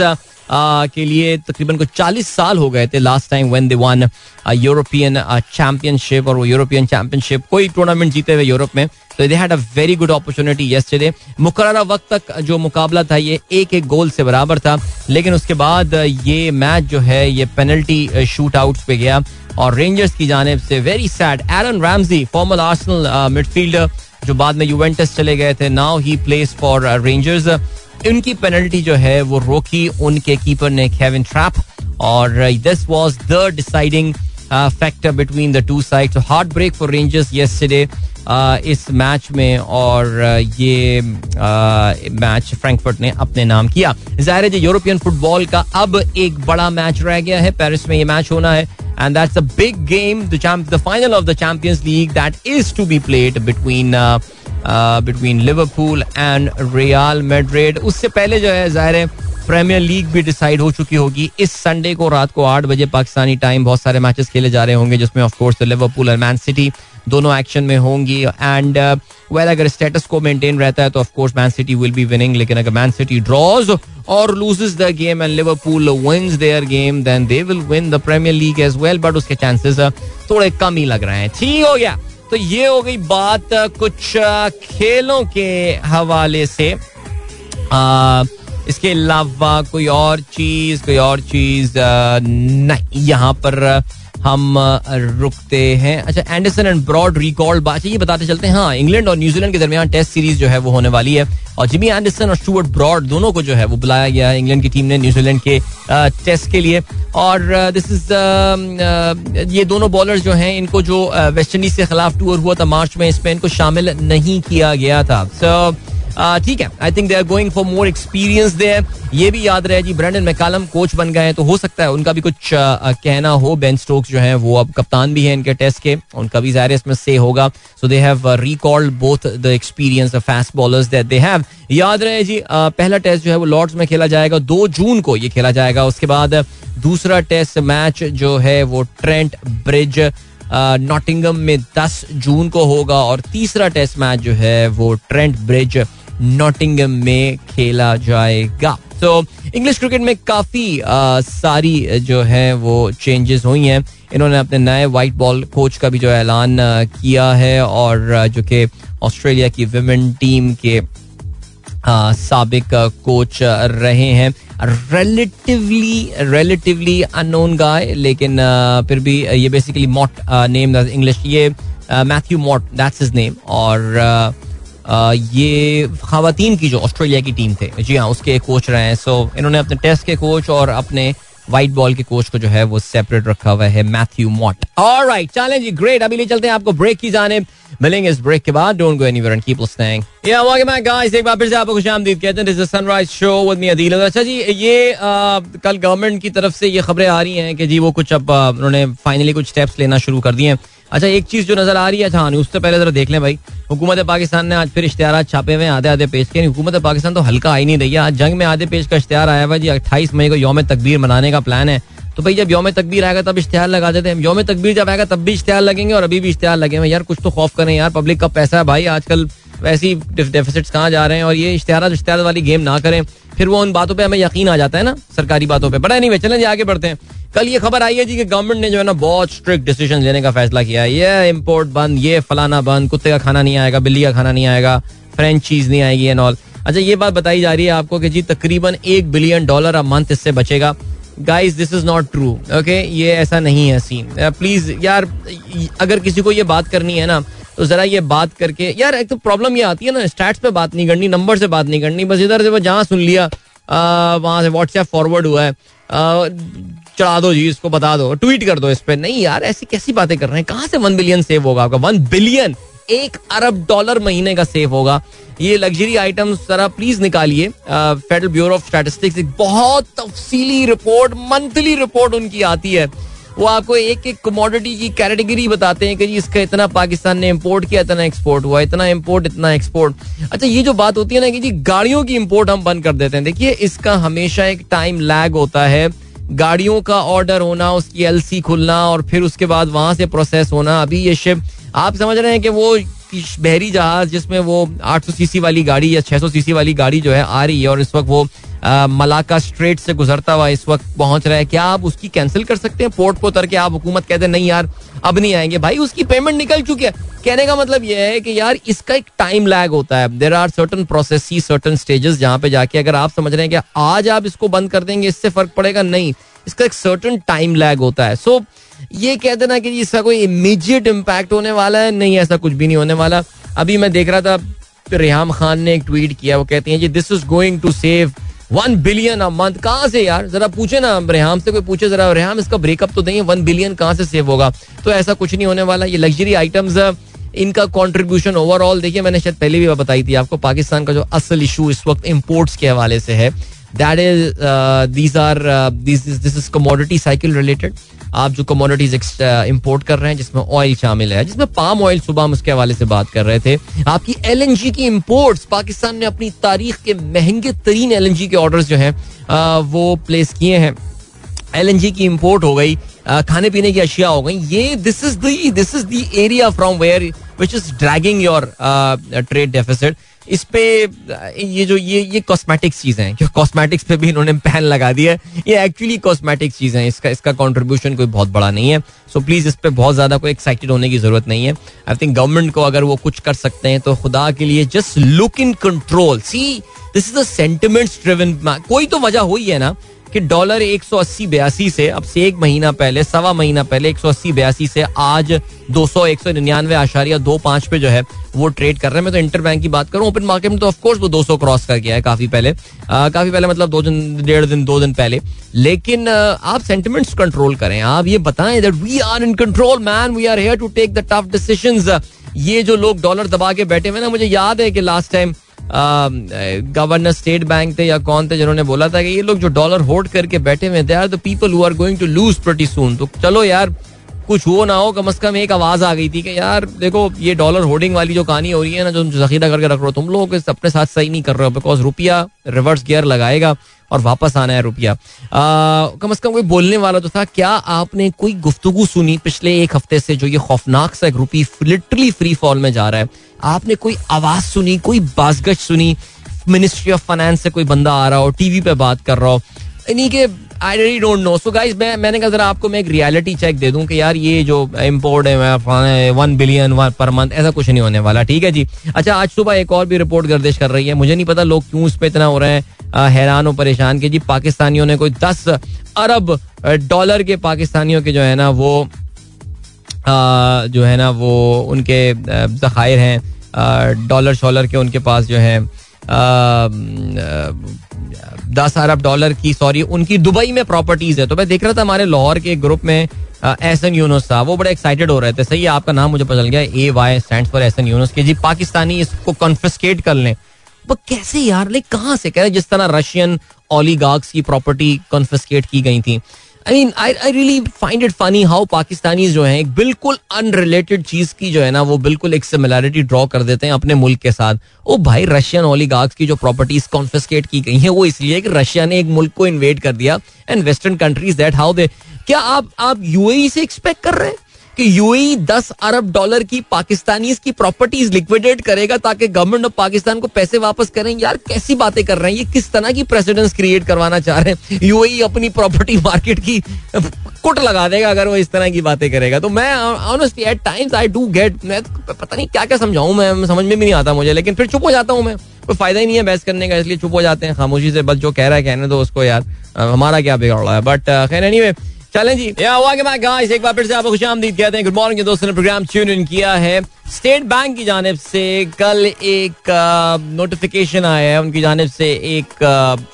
के लिए तकरीबन को 40 साल हो गए थे last time when they won European championship और वो यूरोपियन चैंपियनशिप कोई टूर्नामेंट जीते हुए यूरोप में। तो they had a very good opportunity yesterday मुकर्रा वक्त तक जो मुकाबला था, ये एक एक गोल से बराबर था। लेकिन उसके बाद ये मैच जो है, ये पेनल्टी शूट आउट पे गया। और रेंजर्स की जानब से very sad Aaron Ramsey former Arsenal midfielder जो बाद में यूवेंटस चले गए थे now he plays for Rangers इनकी पेनल्टी जो है, वो रोकी उनके कीपर ने केविन ट्रैप और this was the deciding factor between the two sides heartbreak for Rangers yesterday इस मैच में और ये मैच फ्रैंकफर्ट ने अपने नाम किया। ज़ाहिर है यूरोपियन फुटबॉल का अब एक बड़ा मैच रह गया है। पेरिस में ये मैच होना है। And that's a big game the champ the final of the champions league that is to be played between uh, between Liverpool and Real Madrid उससे पहले जो है ज़ाहिर है प्रीमियर लीग भी डिसाइड हो चुकी होगी। इस संडे को रात को आठ बजे पाकिस्तानी टाइम बहुत सारे मैचेस खेले जा रहे होंगे जिसमें ऑफ़ कोर्स लिवरपूल और मैन सिटी दोनों एक्शन में होंगी। एंड वेल अगर स्टेटस को मेंटेन रहता है तो of course Man City will be winning लेकिन अगर मैन सिटी ड्रॉज और loses the game and Liverpool wins their game then they will win the Premier League as well but उसके चांसेस थोड़े कम ही लग रहे हैं। ठीक हो गया। तो ये हो गई बात कुछ खेलों के हवाले से। आ, इसके अलावा कोई और चीज़ कोई और चीज़ नहीं। यहाँ पर हम रुकते हैं। अच्छा एंडरसन एंड ब्रॉड रिकॉर्ड बात ये बताते चलते हैं हाँ इंग्लैंड और न्यूजीलैंड के दरमियान टेस्ट सीरीज़ जो है वो होने वाली है। और जिमी एंडरसन और स्टूअर्ट ब्रॉड दोनों को जो है वो बुलाया गया है इंग्लैंड की टीम ने न्यूजीलैंड के टेस्ट के लिए। और दिस इज़ ये दोनों बॉलर जो हैं इनको जो वेस्ट इंडीज के खिलाफ टूर हुआ था मार्च में इसमें इनको शामिल नहीं किया गया था। सो so, ठीक है. I think they are going for more experience there ये भी याद रहे जी ब्रैंडन मैकालम कोच बन गए हैं तो हो सकता है उनका भी कुछ कहना हो. बेन स्टोक्स जो है, वो अब कप्तान भी है इनके टेस्ट के. उनका भी ज़ाहिर इसमें से होगा. So they have recalled both the experience fast bowlers that they have याद रहे जी पहला टेस्ट जो है वो लॉर्ड्स में खेला जाएगा दो जून को ये खेला जाएगा. उसके बाद दूसरा टेस्ट मैच जो है वो ट्रेंट ब्रिज नॉटिंगम में 10 जून को होगा. और तीसरा टेस्ट मैच जो है वो ट्रेंट ब्रिज नॉटिंगम में खेला जाएगा। तो इंग्लिश क्रिकेट में काफ़ी सारी जो है, वो चेंजेस हुई हैं। इन्होंने अपने नए वाइट बॉल कोच का भी जो ऐलान किया है और जो कि ऑस्ट्रेलिया की विमेन टीम के सबक कोच रहे हैं। रिलेटिवली रिलेटिवली अननोन गाय लेकिन फिर भी ये बेसिकली मॉट नेम इंग्लिश ये Matthew Mott that's is name और ये खातन की जो ऑस्ट्रेलिया की टीम थे जी हाँ उसके कोच रहे हैं। सो इन्होंने अपने टेस्ट के कोच और अपने व्हाइट बॉल के कोच को जो है वो सेपरेट रखा हुआ है मैथ्यू मॉट ऑलराइट चलें जी ग्रेट अभी ले चलते हैं आपको ब्रेक की जाने। मिलेंगे इस ब्रेक के बाद। Don't go anywhere and keep listening या वेलकम बैक गाइस एक बार फिर से आपको खुशामदीद कहते हैं this is Sunrise Show with me Adeel अच्छा जी ये आ, कल गवर्नमेंट की तरफ़ से ये खबरें आ रही हैं कि जी वो कुछ अब उन्होंने फाइनली कुछ स्टेप्स लेना शुरू कर दिए हैं। अच्छा एक चीज़ जो नज़र आ रही है अच्छा हाँ उससे पहले जरा देख लें भाई। हुकूमत पाकिस्तान ने आज फिर इश्तेहार छापे हुए आधे आधे पेश किए हुकूमत पाकिस्तान तो हल्का आई नहीं रही है। आज जंग में आधे पेश का इश्तेहार आया हुआ जी, अट्ठाईस मई को योम तकबीर मनाने का प्लान है। तो भाई, जब योम तकबीर आएगा, तब इश्तेहार लगा देते हैं। योम तकबीर जब आएगा, तब भी इश्तेहार लगेंगे और अभी भी इश्तेहार लगे हुए यार, कुछ तो खौफ करें यार, पब्लिक का पैसा है भाई, आजकल वैसी डेफिसिट्स कहाँ जा रहे हैं? और ये इश्तेहार इश्तेहार वाली गेम ना करें। फिर वो उन बातों पे हमें यकीन आ जाता है ना, सरकारी बातों पे। बड़ा नहीं वे चलें आगे बढ़ते हैं। कल ये खबर आई है जी कि गवर्नमेंट ने जो है ना बहुत स्ट्रिक्ट डिसीज़न लेने का फैसला किया है। ये इम्पोर्ट बंद ये फलाना बंद कुत्ते का खाना नहीं आएगा बिल्ली का खाना नहीं आएगा फ्रेंच चीज़ नहीं आएगी एंड ऑल अच्छा ये बात बताई जा रही है आपको कि जी तकरीबन एक बिलियन डॉलर अ मंथ इससे बचेगा। Guys this is not true okay ये ऐसा नहीं है सीन प्लीज़ uh, यार अगर किसी को ये बात करनी है ना तो जरा ये बात करके यार एक तो प्रॉब्लम ये आती है ना स्टैट्स पे बात नहीं करनी नंबर से बात नहीं करनी बस इधर से वो जहाँ सुन लिया वहाँ से व्हाट्सएप फॉरवर्ड हुआ है। चढ़ा दो जी, इसको बता दो ट्वीट कर दो इस पर नहीं यार, ऐसी कैसी बातें कर रहे हैं? कहाँ से वन बिलियन सेव होगा आपका? वन बिलियन एक अरब डॉलर महीने का सेव होगा। ये लग्जरी आइटम जरा प्लीज़ निकालिए। फेडरल ब्यूरो ऑफ़ स्टैटिस्टिक्स एक बहुत तफसीली रिपोर्ट मंथली रिपोर्ट उनकी आती है। वो आपको एक एक कमोडिटी की कैटेगरी बताते हैं कि जी, इसका इतना पाकिस्तान ने इम्पोर्ट किया, इतना एक्सपोर्ट हुआ, इतना इम्पोर्ट इतना एक्सपोर्ट अच्छा ये जो बात होती है ना कि जी, गाड़ियों की इम्पोर्ट हम बंद कर देते हैं। देखिए, इसका हमेशा एक टाइम लैग होता है। गाड़ियों का ऑर्डर होना, उसकी एलसी खुलना और फिर उसके बाद वहाँ से प्रोसेस होना। अभी ये शिप आप समझ रहे हैं कि वो बहरी जहाज़ जिसमें वो 800 सीसी वाली गाड़ी या 600 सीसी वाली गाड़ी जो है आ रही है और इस वक्त वो मलाका स्ट्रेट से गुजरता हुआ इस वक्त पहुँच रहा है। क्या आप उसकी कैंसिल कर सकते हैं? पोर्ट को उतर के आप हुकूमत कहते हैं, नहीं यार, अब नहीं आएँगे। भाई, उसकी पेमेंट निकल चुकी है। कहने का मतलब यह है कि यार इसका एक टाइम लैग होता है। There are certain process certain stages जहाँ पे जाके अगर आप समझ रहे हैं कि आज आप इसको बंद कर देंगे इससे फ़र्क पड़ेगा? नहीं। इसका एक सर्टन टाइम लैग होता है। सो so, ये कह देना कि इसका कोई इमीजिएट इम्पैक्ट होने वाला है? नहीं ऐसा कुछ भी नहीं होने वाला। अभी मैं देख रहा था रेहम खान ने एक ट्वीट किया। वो कहती हैं जी this is going to save one billion a month कहाँ से यार? जरा पूछे ना रेहाम से कोई पूछे जरा। रेहम इसका ब्रेकअप तो है वन बिलियन कहाँ से सेव होगा? तो ऐसा कुछ नहीं होने वाला। ये लग्जरी आइटम्स इनका कंट्रीब्यूशन ओवरऑल देखिए मैंने शायद पहले भी बताई थी आपको पाकिस्तान का जो असल इशू इस वक्त इम्पोर्ट्स के हवाले से है। That is these are this is commodity cycle related आप जो कमोडिटीज इंपोर्ट uh, कर रहे हैं जिसमें ऑयल शामिल है जिसमें पाम ऑयल सुबह हम उसके हवाले से बात कर रहे थे। आपकी एल एन जी की इंपोर्ट्स पाकिस्तान ने अपनी तारीख के महँगे तरीन एल एन जी के ऑर्डर जो है uh, वो प्लेस किए हैं। एल एन जी की इम्पोर्ट हो गई uh, खाने पीने की अशिया हो गई। ये this is this is the area from where which is dragging your trade deficit इस पे ये जो, ये ये कॉस्मेटिक्स चीज़ें हैं। कॉस्मेटिक्स पे भी इन्होंने पैन लगा दिया है। ये एक्चुअली कॉस्मेटिक चीज़ें हैं। इसका इसका कंट्रीब्यूशन कोई बहुत बड़ा नहीं है। सो so प्लीज़ इस पे बहुत ज़्यादा कोई एक्साइटेड होने की ज़रूरत नहीं है। आई थिंक गवर्नमेंट को अगर वो कुछ कर सकते हैं तो खुदा के लिए just look in control see this is the sentiments driven कोई तो वजह हुई है ना। कि डॉलर एक सौ अस्सी बयासी से अब से एक महीना पहले सवा महीना पहले एक सौ अस्सी बयासी से आज दो सौ एक सौ निन्यानवे आशारिया दो पाँच पे जो है वो ट्रेड कर रहे हैं। मैं तो इंटर बैंक की बात करूँ ओपन मार्केट में तो ऑफकोर्स वो 200 क्रॉस कर गया है काफ़ी पहले। आ, काफ़ी पहले मतलब दो दिन डेढ़ दिन दो दिन पहले। लेकिन आप सेंटिमेंट्स कंट्रोल करें। आप ये बताएँ that we are in control man we are here to take the tough decisions ये जो लोग डॉलर दबा के बैठे हुए ना मुझे याद है कि last time governor State Bank थे या कौन थे जिन्होंने बोला था कि ये लोग जो डॉलर होल्ड करके बैठे हुए they are the people who are going to lose pretty soon तो चलो यार, कुछ हो ना हो, कम अज कम एक आवाज़ आ गई थी कि यार, देखो, ये डॉलर होल्डिंग वाली जो कहानी हो रही है ना, जो जखीरा करके रख रहे हो, तुम लोग अपने साथ सही नहीं कर रहे हो बिकॉज़ रुपया रिवर्स गियर लगाएगा और वापस आना है रुपया। कम अज कम कोई बोलने वाला तो था, क्या आपने कोई गुफ्तगु सुनी पिछले एक हफ़्ते से जो ये खौफनाक सा एक रुपी लिटरली फ्री फॉल में जा रहा है? आपने कोई आवाज़ सुनी कोई बाजगश सुनी? मिनिस्ट्री ऑफ़ फाइनेंस से कोई बंदा आ रहा हो टीवी पे बात कर रहा हो? इन्हीं के I really don't know so guys मैं मैंने कहा जरा आपको मैं एक रियलिटी चेक दे दूँ कि यार ये जो इम्पोर्ट है वन बिलियन पर मंथ ऐसा कुछ नहीं होने वाला ठीक है जी? अच्छा आज सुबह एक और भी रिपोर्ट गर्दिश कर रही है। मुझे नहीं पता लोग क्यों उस पर इतना हो रहे हैं हैरान और परेशान के। जी पाकिस्तानियों ने कोई दस अरब डॉलर के पाकिस्तानियों के जो है ना वो आ, जो है ना वो उनके जखायर हैं। डॉलर शॉलर के उनके पास जो है दस अरब डॉलर की, सॉरी, उनकी दुबई में प्रॉपर्टीज़ है। तो मैं देख रहा था हमारे लाहौर के ग्रुप में एहसन यूनुस था। वो बड़े एक्साइटेड हो रहे थे। सही है, आपका नाम मुझे पता चल गया A Y stand for Ehsan Yunus के। जी, पाकिस्तानी इसको कॉन्फिस्केट कर लें। वो कैसे यार लाइक कहाँ से कह रहे जिस तरह रशियन ओलीगार्क्स की प्रॉपर्टी कॉन्फिस्केट की गई थी। I mean I I really find it funny how Pakistani जो है, एक बिल्कुल अनरिलेटेड चीज़ की जो है ना, वो बिल्कुल एक सिमिलैरिटी ड्रॉ कर देते हैं अपने मुल्क के साथ। ओ भाई रशियन ओली की जो प्रॉपर्टीज़ कॉन्फिस्केट की गई है, वो इसलिए कि रशिया ने एक मुल्क को इन्वेट कर दिया and western countries that how they क्या आप आप यूएई e से एक्सपेक्ट कर रहे हैं? कि यूएई e दस अरब डॉलर की पाकिस्तानी की प्रॉपर्टीज़ लिक्विडेट करेगा ताकि गवर्नमेंट ऑफ़ पाकिस्तान को पैसे वापस करें। यार, कैसी बातें कर रहे हैं? ये किस तरह की प्रेसिडेंस क्रिएट करवाना चाह रहे हैं? यूएई अपनी प्रॉपर्टी मार्केट की कुट लगा देगा अगर वो इस तरह की बातें करेगा। तो मैं honestly at times I do get मैं पता नहीं क्या क्या समझाऊं मैं, समझ में भी नहीं आता मुझे, लेकिन फिर चुप हो जाता हूँ मैं। कोई फ़ायदा ही नहीं है बहस करने का, इसलिए चुप हो जाते हैं। खामोशी से बस जो कह रहा है कहने दो उसको, यार। हमारा क्या बिगड़ रहा है? बट खैर एनी चलें जी। या कि गाइस एक बार फिर से आपको खुश आमदीद कहते हैं गुड मॉर्निंग दोस्तों ने प्रोग्राम ट्यून इन किया है। स्टेट बैंक की जानब से कल एक नोटिफिकेशन आया है। उनकी जानब से एक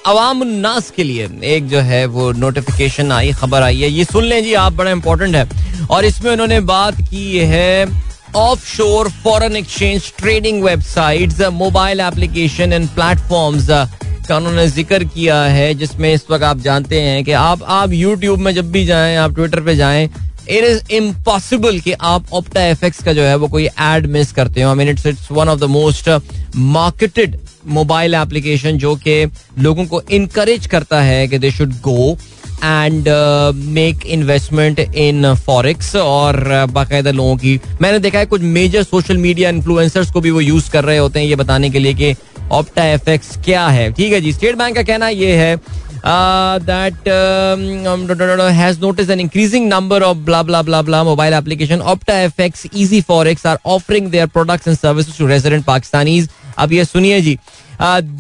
अवाम नास के लिए एक जो है वो नोटिफिकेशन आई, खबर आई है। ये सुन लें जी, आप बड़ा इंपॉर्टेंट है। और इसमें उन्होंने बात की है offshore foreign exchange trading website mobile application and platforms का उन्होंने ज़िक्र किया है, जिसमें इस वक्त आप जानते हैं कि आप आप यूट्यूब में जब भी जाएँ, आप ट्विटर पे जाएँ इट इज़ इम्पॉसिबल कि आप ऑप्टा एफ़ का जो है वो कोई एड मिस करते हो. I mean it's it's one of the most marketed mobile application जो कि लोगों को इनकरेज करता है कि they should go and make investment in forex और uh, बाकायदा लोगों की मैंने देखा है कुछ मेजर सोशल मीडिया इन्फ्लुएंसर्स को भी वो यूज़ कर रहे होते हैं ये बताने के लिए कि ऑप्टा एफ़ क्या है। ठीक है जी स्टेट बैंक का कहना ये है increasing number of blah blah blah blah mobile application Octa F easy forex are offering their products and services to resident Pakistanis अब ये सुनिए जी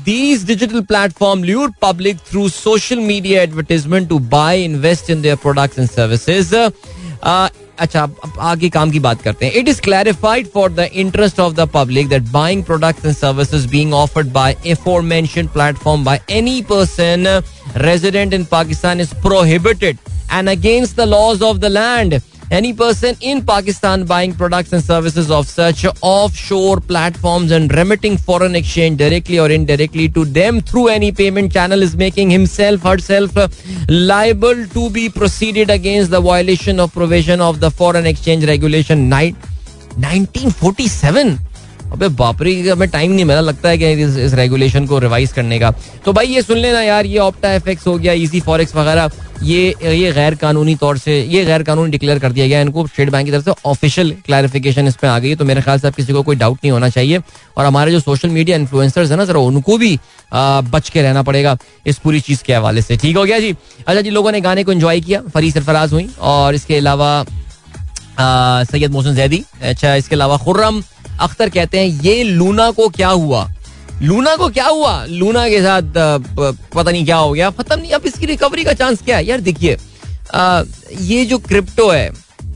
these digital platform lure public through social media advertisement to buy invest in their products and services. Uh, अच्छा अब आगे काम की बात करते हैं it is clarified for the interest of the public that buying products and services being offered by aforementioned platform by any person resident in Pakistan is prohibited and against the laws of the land any person in Pakistan buying products and services of such offshore platforms and remitting foreign exchange directly or indirectly to them through any payment channel is making himself herself uh, liable to be proceeded against the violation of provision of the foreign exchange regulation 1947 अबे बापरी हमें टाइम नहीं मिला लगता है कि इस, इस रेगुलेशन को रिवाइज करने का। तो भाई ये सुन लेना यार ये ऑप्टा एफ़ हो गया इजी फॉरेक्स वगैरह ये ये गैर कानूनी तौर से ये गैर कानूनी डिक्लेयर कर दिया गया इनको। स्टेट बैंक की तरफ़ से ऑफिशियल क्लैरिफिकेशन इस पर आ गई तो मेरे ख्याल से अब किसी को कोई डाउट नहीं होना चाहिए। और हमारे जो सोशल मीडिया इन्फ्लुएंसर्स है ना जरा उनको भी बच के रहना पड़ेगा इस पूरी चीज़ के हवाले से। ठीक हो गया जी? अच्छा जी लोगों ने गाने को इन्जॉय किया फरी सरफराज हुई और इसके अलावा सैयद मोहसिन जैदी अच्छा इसके अलावा खुर्रम अख्तर कहते हैं, ये लूना को क्या हुआ? लूना को क्या हुआ? लूना के साथ पता नहीं क्या हो गया। खत्म नहीं, अब इसकी रिकवरी का चांस क्या है? यार देखिए ये जो क्रिप्टो है,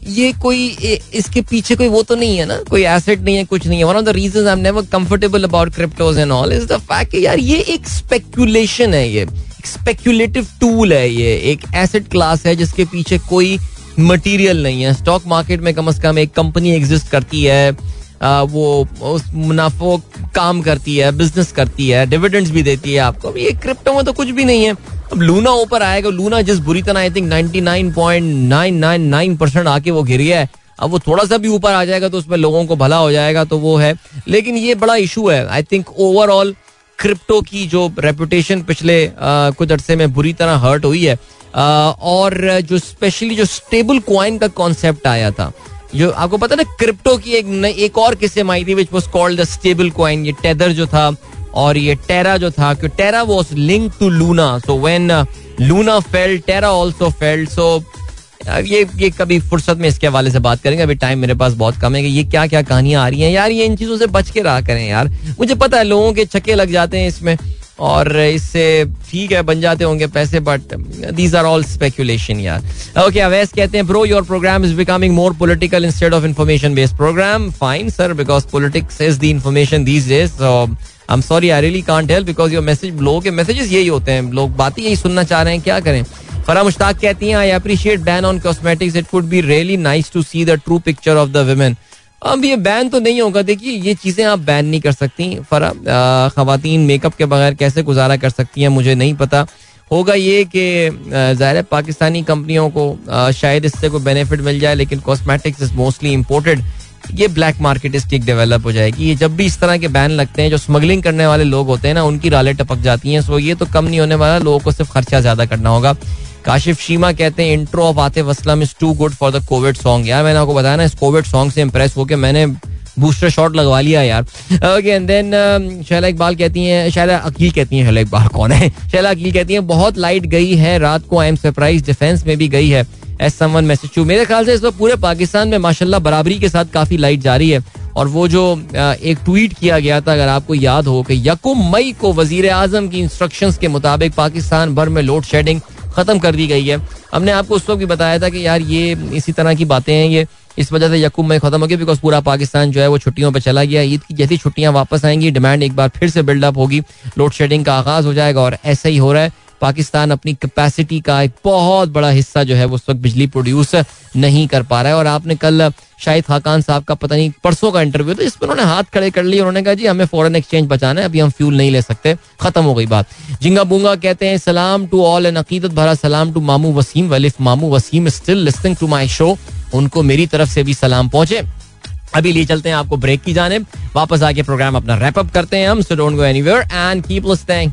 ये कोई इसके पीछे कोई वो तो नहीं है ना? कोई एसेट नहीं है, कुछ नहीं है। One of the reasons I am never comfortable about cryptos and all is the fact यार ये एक स्पेक्यूलेशन है ये। स्पेक्यूलेटिव टूल है ये। एक एसेट क्लास है जिसके पीछे कोई मटेरियल नहीं है। स्टॉक मार्केट में कम से कम एक कंपनी एग्जिस्ट करती है। वो उस मुनाफो काम करती है बिज़नेस करती है डिविडेंड्स भी देती है आपको। अब ये क्रिप्टो में तो कुछ भी नहीं है। अब लूना ऊपर आएगा लूना जिस बुरी तरह आई थिंक 99.999 परसेंट आके वो गिर गया है। अब वो थोड़ा सा भी ऊपर आ जाएगा तो उसमें लोगों को भला हो जाएगा तो वो है। लेकिन ये बड़ा इशू है। आई थिंक ओवरऑल क्रिप्टो की जो रेपुटेशन पिछले कुछ अरसे में बुरी तरह हर्ट हुई है। और जो स्पेशली जो स्टेबल क्वाइन का कॉन्सेप्ट आया था जो आपको पता ना क्रिप्टो की एक एक और किस्म आई थी which was called the stable coin ये टेदर जो था और ये टेरा जो था कि Terra was link to Luna so when Luna fell Terra also failed so ये ये कभी फुर्सत में इसके हवाले से बात करेंगे, अभी टाइम मेरे पास बहुत कम है कि ये क्या क्या कहानियाँ आ रही हैं। यार, ये इन चीज़ों से बच के रहा करें यार। मुझे पता है लोगों के छक्के लग जाते हैं इसमें। और इससे ठीक है, बन जाते होंगे पैसे but these are all speculation यार। ओके अवैस कहते हैं bro your program is becoming more political instead of information based program fine sir because politics is the information these days I am sorry I really can't help because your message लोगों के मैसेजेस यही होते हैं। लोग बातें यही सुनना चाह रहे हैं, क्या करें? फरा मुश्ताक कहती हैं I appreciate ban on cosmetics it would be really nice to see the true picture of the women अब ये बैन तो नहीं होगा। देखिए, ये चीज़ें आप बैन नहीं कर सकती। फरा खातन मेकअप के बगैर कैसे गुजारा कर सकती हैं, मुझे नहीं पता। होगा ये कि ज़ाहिर पाकिस्तानी कंपनियों को शायद इससे कोई बेनिफिट मिल जाए, लेकिन कॉस्मेटिक्स इज़ मोस्टली इम्पोर्टेड ये ब्लैक मार्केट स्टिक डेवलप हो जाएगी। ये जब भी इस तरह के बैन लगते हैं, जो स्मगलिंग करने वाले लोग होते हैं ना, उनकी रालें टपक जाती हैं। सो ये तो कम नहीं होने वाला, लोगों को सिर्फ़ खर्चा ज़्यादा करना होगा। काशिफ शीमा कहते हैं intro of Atif Aslam is too good for the Covid song यार, मैंने आपको बताया ना, इस कोविड सॉन्ग से इंप्रेस होकर मैंने बूस्टर शॉट लगवा लिया यार। Okay and then Shaila Iqbal कहती हैं, शैला अकील कहती हैं, शैला इकबाल कौन है? शैला अकील कहती हैं, बहुत लाइट गई है, रात को आई एम सरप्राइज़ डिफेंस में भी गई है एस समवन मैसेज टू मेरे ख्याल से इस वक्त पूरे पाकिस्तान में, माशाल्लाह, बराबरी के साथ काफ़ी लाइट जारी है। और वो जो एक ट्वीट किया गया था, अगर आपको याद हो, कि यकुम मई को वज़ीर आज़म की इंस्ट्रक्शंस के मुताबिक पाकिस्तान भर में लोड शेडिंग खत्म कर दी गई है। हमने आपको उस वक्त भी बताया था कि यार ये इसी तरह की बातें हैं, ये इस वजह से यकूब में खत्म हो गया बिकॉज़ पूरा पाकिस्तान जो है वो छुट्टियों पर चला गया। ईद की जैसी छुट्टियाँ वापस आएँगी डिमांड एक बार फिर से बिल्डअप होगी। लोड शेडिंग का आगाज़ हो जाएगा और ऐसा ही हो रहा है। पाकिस्तान अपनी कैपेसिटी का एक बहुत बड़ा हिस्सा जो है वो उस वक्त बिजली प्रोड्यूस नहीं कर पा रहा है। और आपने कल शाहिद खाकान साहब का पता नहीं, परसों का इंटरव्यू था जिसमें उन्होंने हाथ खड़े कर लिए। उन्होंने कहा, जी, हमें फॉरेन एक्सचेंज बचाना है, अभी हम फ्यूल नहीं ले सकते। खत्म हो गई बात। जिंगा बुंगा कहते हैं, सलाम टू ऑल एन अकीदत भरा सलाम टू मामू वसीम। वलिफ मामू Waseem still listening to my show उनको मेरी तरफ़ से भी सलाम पहुँचे। अभी लिए चलते हैं, आपको ब्रेक की जाने वापस आके प्रोग्राम अपना रैप अप करते हैं हम so don't go anywhere and keep welcome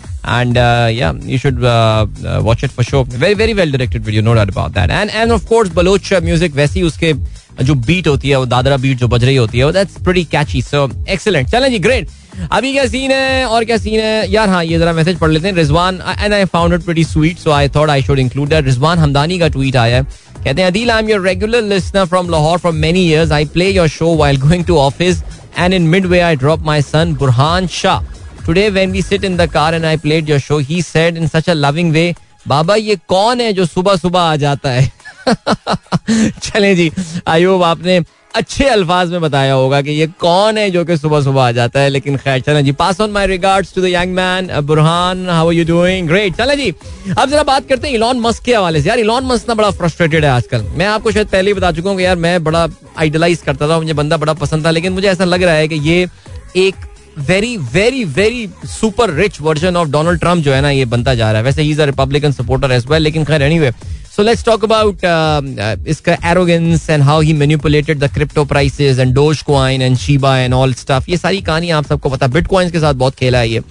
and uh, yeah you should uh, uh, watch it for sure. Very very well directed video no doubt about that. And and of course baloch music वैसी उसके जो बीट होती है वो दादरा बीट जो बज रही होती है that's pretty catchy so excellent चलें जी ग्रेट अभी क्या सीन है और क्या सीन है? यार हाँ ये जरा मैसेज पढ़ लेते हैं. Rizwan and I found it pretty sweet so I thought I should include that Rizwan Hamdani का ट्वीट आया है. कहते हैं Adeel I am your regular listener from Lahore from many years I play your show while going to office and in mid way I drop my son Burhan Shah today when we sit in the car and I played your show he said in such a loving way बाबा ये कौन है जो सुबह सुबह आ जाता है? चलें जी आई होप आपने अच्छे अल्फाज में बताया होगा कि ये कौन है जो कि सुबह सुबह आ जाता है, लेकिन खैर, चलें जी pass on my regards to the young man Burhan how are you doing great चलें जी, अब जरा बात करते हैं इलॉन मस्क के हवाले से। यार इलॉन मस्क ना बड़ा फ्रस्ट्रेटेड है आजकल। मैं आपको शायद पहले ही बता चुका हूँ कि यार, मैं बड़ा आइडलाइज करता था, मुझे बंदा बड़ा पसंद था, लेकिन मुझे ऐसा लग रहा है कि ये एक very very very super rich version of Donald Trump जो है ना ये बनता जा रहा है। वैसे ही is a Republican supporter as well लेकिन खैर anyway so let's talk about इसका arrogance and how he manipulated the crypto prices and Dogecoin and Shiba and all stuff ये सारी कहानी आप सबको पता बिटकॉइंस के साथ बहुत खेला है ये।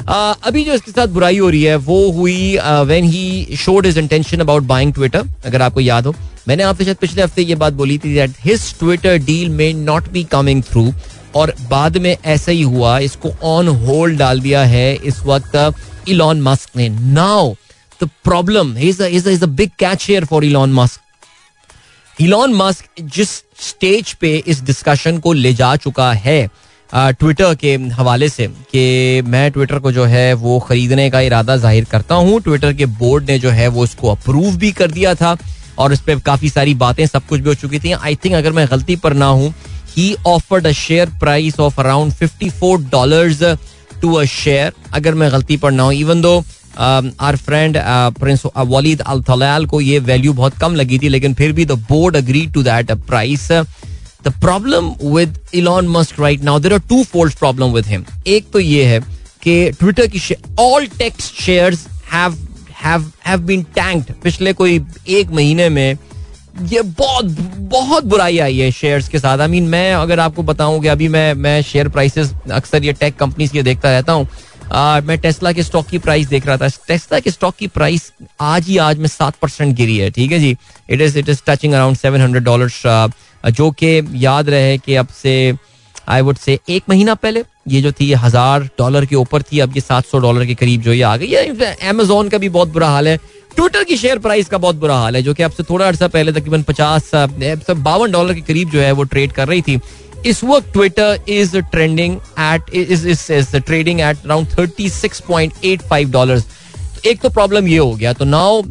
Uh, अभी जो इसके साथ बुराई हो रही है वो हुई when he showed his intention about buying Twitter अगर आपको याद हो। मैंने आपसे शायद पिछले हफ़्ते ये बात बोली थी दैट हिज ट्विटर डील में नॉट बी कमिंग थ्रू और बाद में ऐसा ही हुआ, इसको ऑन होल्ड डाल दिया है इस वक्त इलॉन मस्क ने। Now the problem big catch here for Elon Musk Elon Musk जिस स्टेज पे इस डिस्कशन को ले जा चुका है ट्विटर के हवाले से, कि मैं ट्विटर को जो है वो खरीदने का इरादा ज़ाहिर करता हूँ। ट्विटर के बोर्ड ने जो है वो इसको अप्रूव भी कर दिया था और इस पर काफ़ी सारी बातें, सब कुछ भी हो चुकी थी। आई थिंक अगर मैं गलती पर ना हूँ he offered a share price of around fifty four dollar to a share अगर मैं गलती पर ना हूँ even though our friend prince Waleed Al Talal को ये वैल्यू बहुत कम लगी थी, लेकिन फिर भी the board agree to that price the problem with Elon Musk right now there are two fold problem with him एक तो ये है कि ट्विटर की all tech shares have have have been tanked पिछले कोई एक महीने में ये बहुत बहुत बुराई आई है शेयर्स के साथ। आई I मीन mean, मैं अगर आपको बताऊँ कि अभी मैं मैं शेयर प्राइसेस अक्सर ये टेक कंपनीज़ के देखता रहता हूँ मैं टेस्ला के स्टॉक की प्राइस देख रहा था। टेस्ला के स्टॉक की प्राइस आज ही आज में सात परसेंट गिरी है ठीक है जी? It is it is touching around seven hundred dollar जो कि याद रहे कि अब से आई वुड से एक महीना पहले ये जो थी हज़ार डॉलर के ऊपर थी अब ये सात सौ डॉलर के करीब जो ये आ गई है। अमेजोन का भी बहुत बुरा हाल है। ट्विटर की शेयर प्राइस का बहुत बुरा हाल है, जो कि अब से थोड़ा अर्सा पहले तकरीबन पचास बावन डॉलर के करीब जो है वो ट्रेड कर रही थी। इस वक्त Twitter is trending at is is trading at around thirty six point eight five dollar एक तो प्रॉब्लम ये हो गया तो नाउ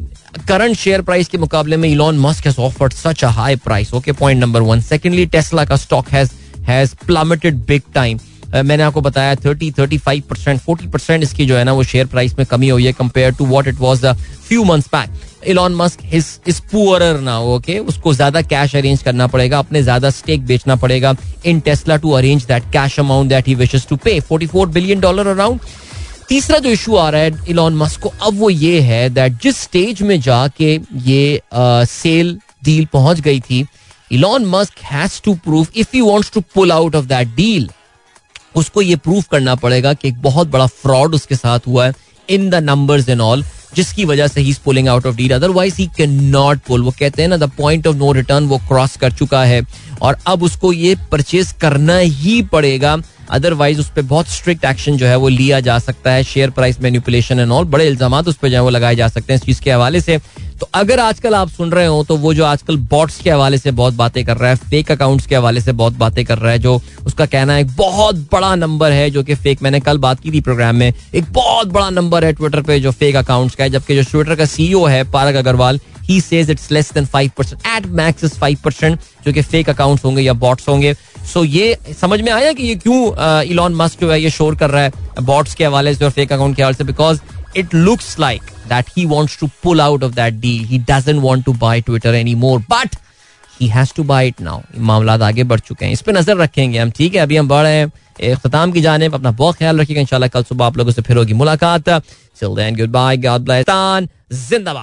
करंट शेयर प्राइस के मुकाबले में Elon Musk has offered such a high price okay point number one secondly Tesla का stock has has plummeted big time मैंने आपको बताया thirty thirty five percent forty percent इसकी जो है ना वो शेयर प्राइस में कमी हुई है compare to what it was the few months back Elon Musk is poorer ना ओके उसको ज़्यादा कैश अरेंज करना पड़ेगा, अपने ज़्यादा स्टेक बेचना पड़ेगा in Tesla to arrange that cash amount that he wishes to pay 44 billion dollar around तीसरा जो इशू आ रहा है इलॉन मस्क को, अब वो ये है दैट जिस स्टेज में जाके ये सेल डील पहुँच गई थी Elon Musk has to prove if he wants to pull out of that deal उसको ये प्रूव करना पड़ेगा कि एक बहुत बड़ा फ्रॉड उसके साथ हुआ है in the numbers and all जिसकी वजह से ही pulling out of deal otherwise he can not pull वो कहते हैं ना the point of no return वो क्रॉस कर चुका है। और अब उसको ये परचेज करना ही पड़ेगा। अदरवाइज़ उस पर बहुत स्ट्रिक्ट एक्शन जो है, वो लिया जा सकता है। Share price manipulation and all बड़े इल्ज़ाम उस पर जो है, वो लगाए जा सकते हैं। इस चीज़ के हवाले से तो अगर आजकल आप सुन रहे हो तो वो जो आजकल बॉट्स के हवाले से बहुत बातें कर रहा है फेक अकाउंट्स के हवाले से बहुत बातें कर रहा है, जो उसका कहना है, एक बहुत बड़ा नंबर है, जो कि फेक मैंने कल बात की थी प्रोग्राम में, एक बहुत बड़ा नंबर है ट्विटर पे जो फेक अकाउंट्स का है, जबकि जो ट्विटर का सीईओ है Parag Agrawal he says it's less than five percent at max is five percent जो कि फेक अकाउंट्स होंगे या बॉट्स होंगे। सो ये समझ में आया कि ये क्यों इलॉन मस्क जो है ये शोर कर रहा है बॉट्स के हवाले से और फेक अकाउंट के हवाले से? Because it looks like that he wants to pull out of that deal. He doesn't want to buy Twitter anymore, but he has to buy it now. मामला आगे बढ़ चुके हैं इस पर नजर रखेंगे हम ठीक है अभी हम बढ़ रहे हैं इख्ताम की जाने अपना बहुत ख्याल रखिएगा इंशाल्लाह कल सुबह आप लोगों से फिर होगी मुलाकात Till then, goodbye. God bless. जिंदाबाद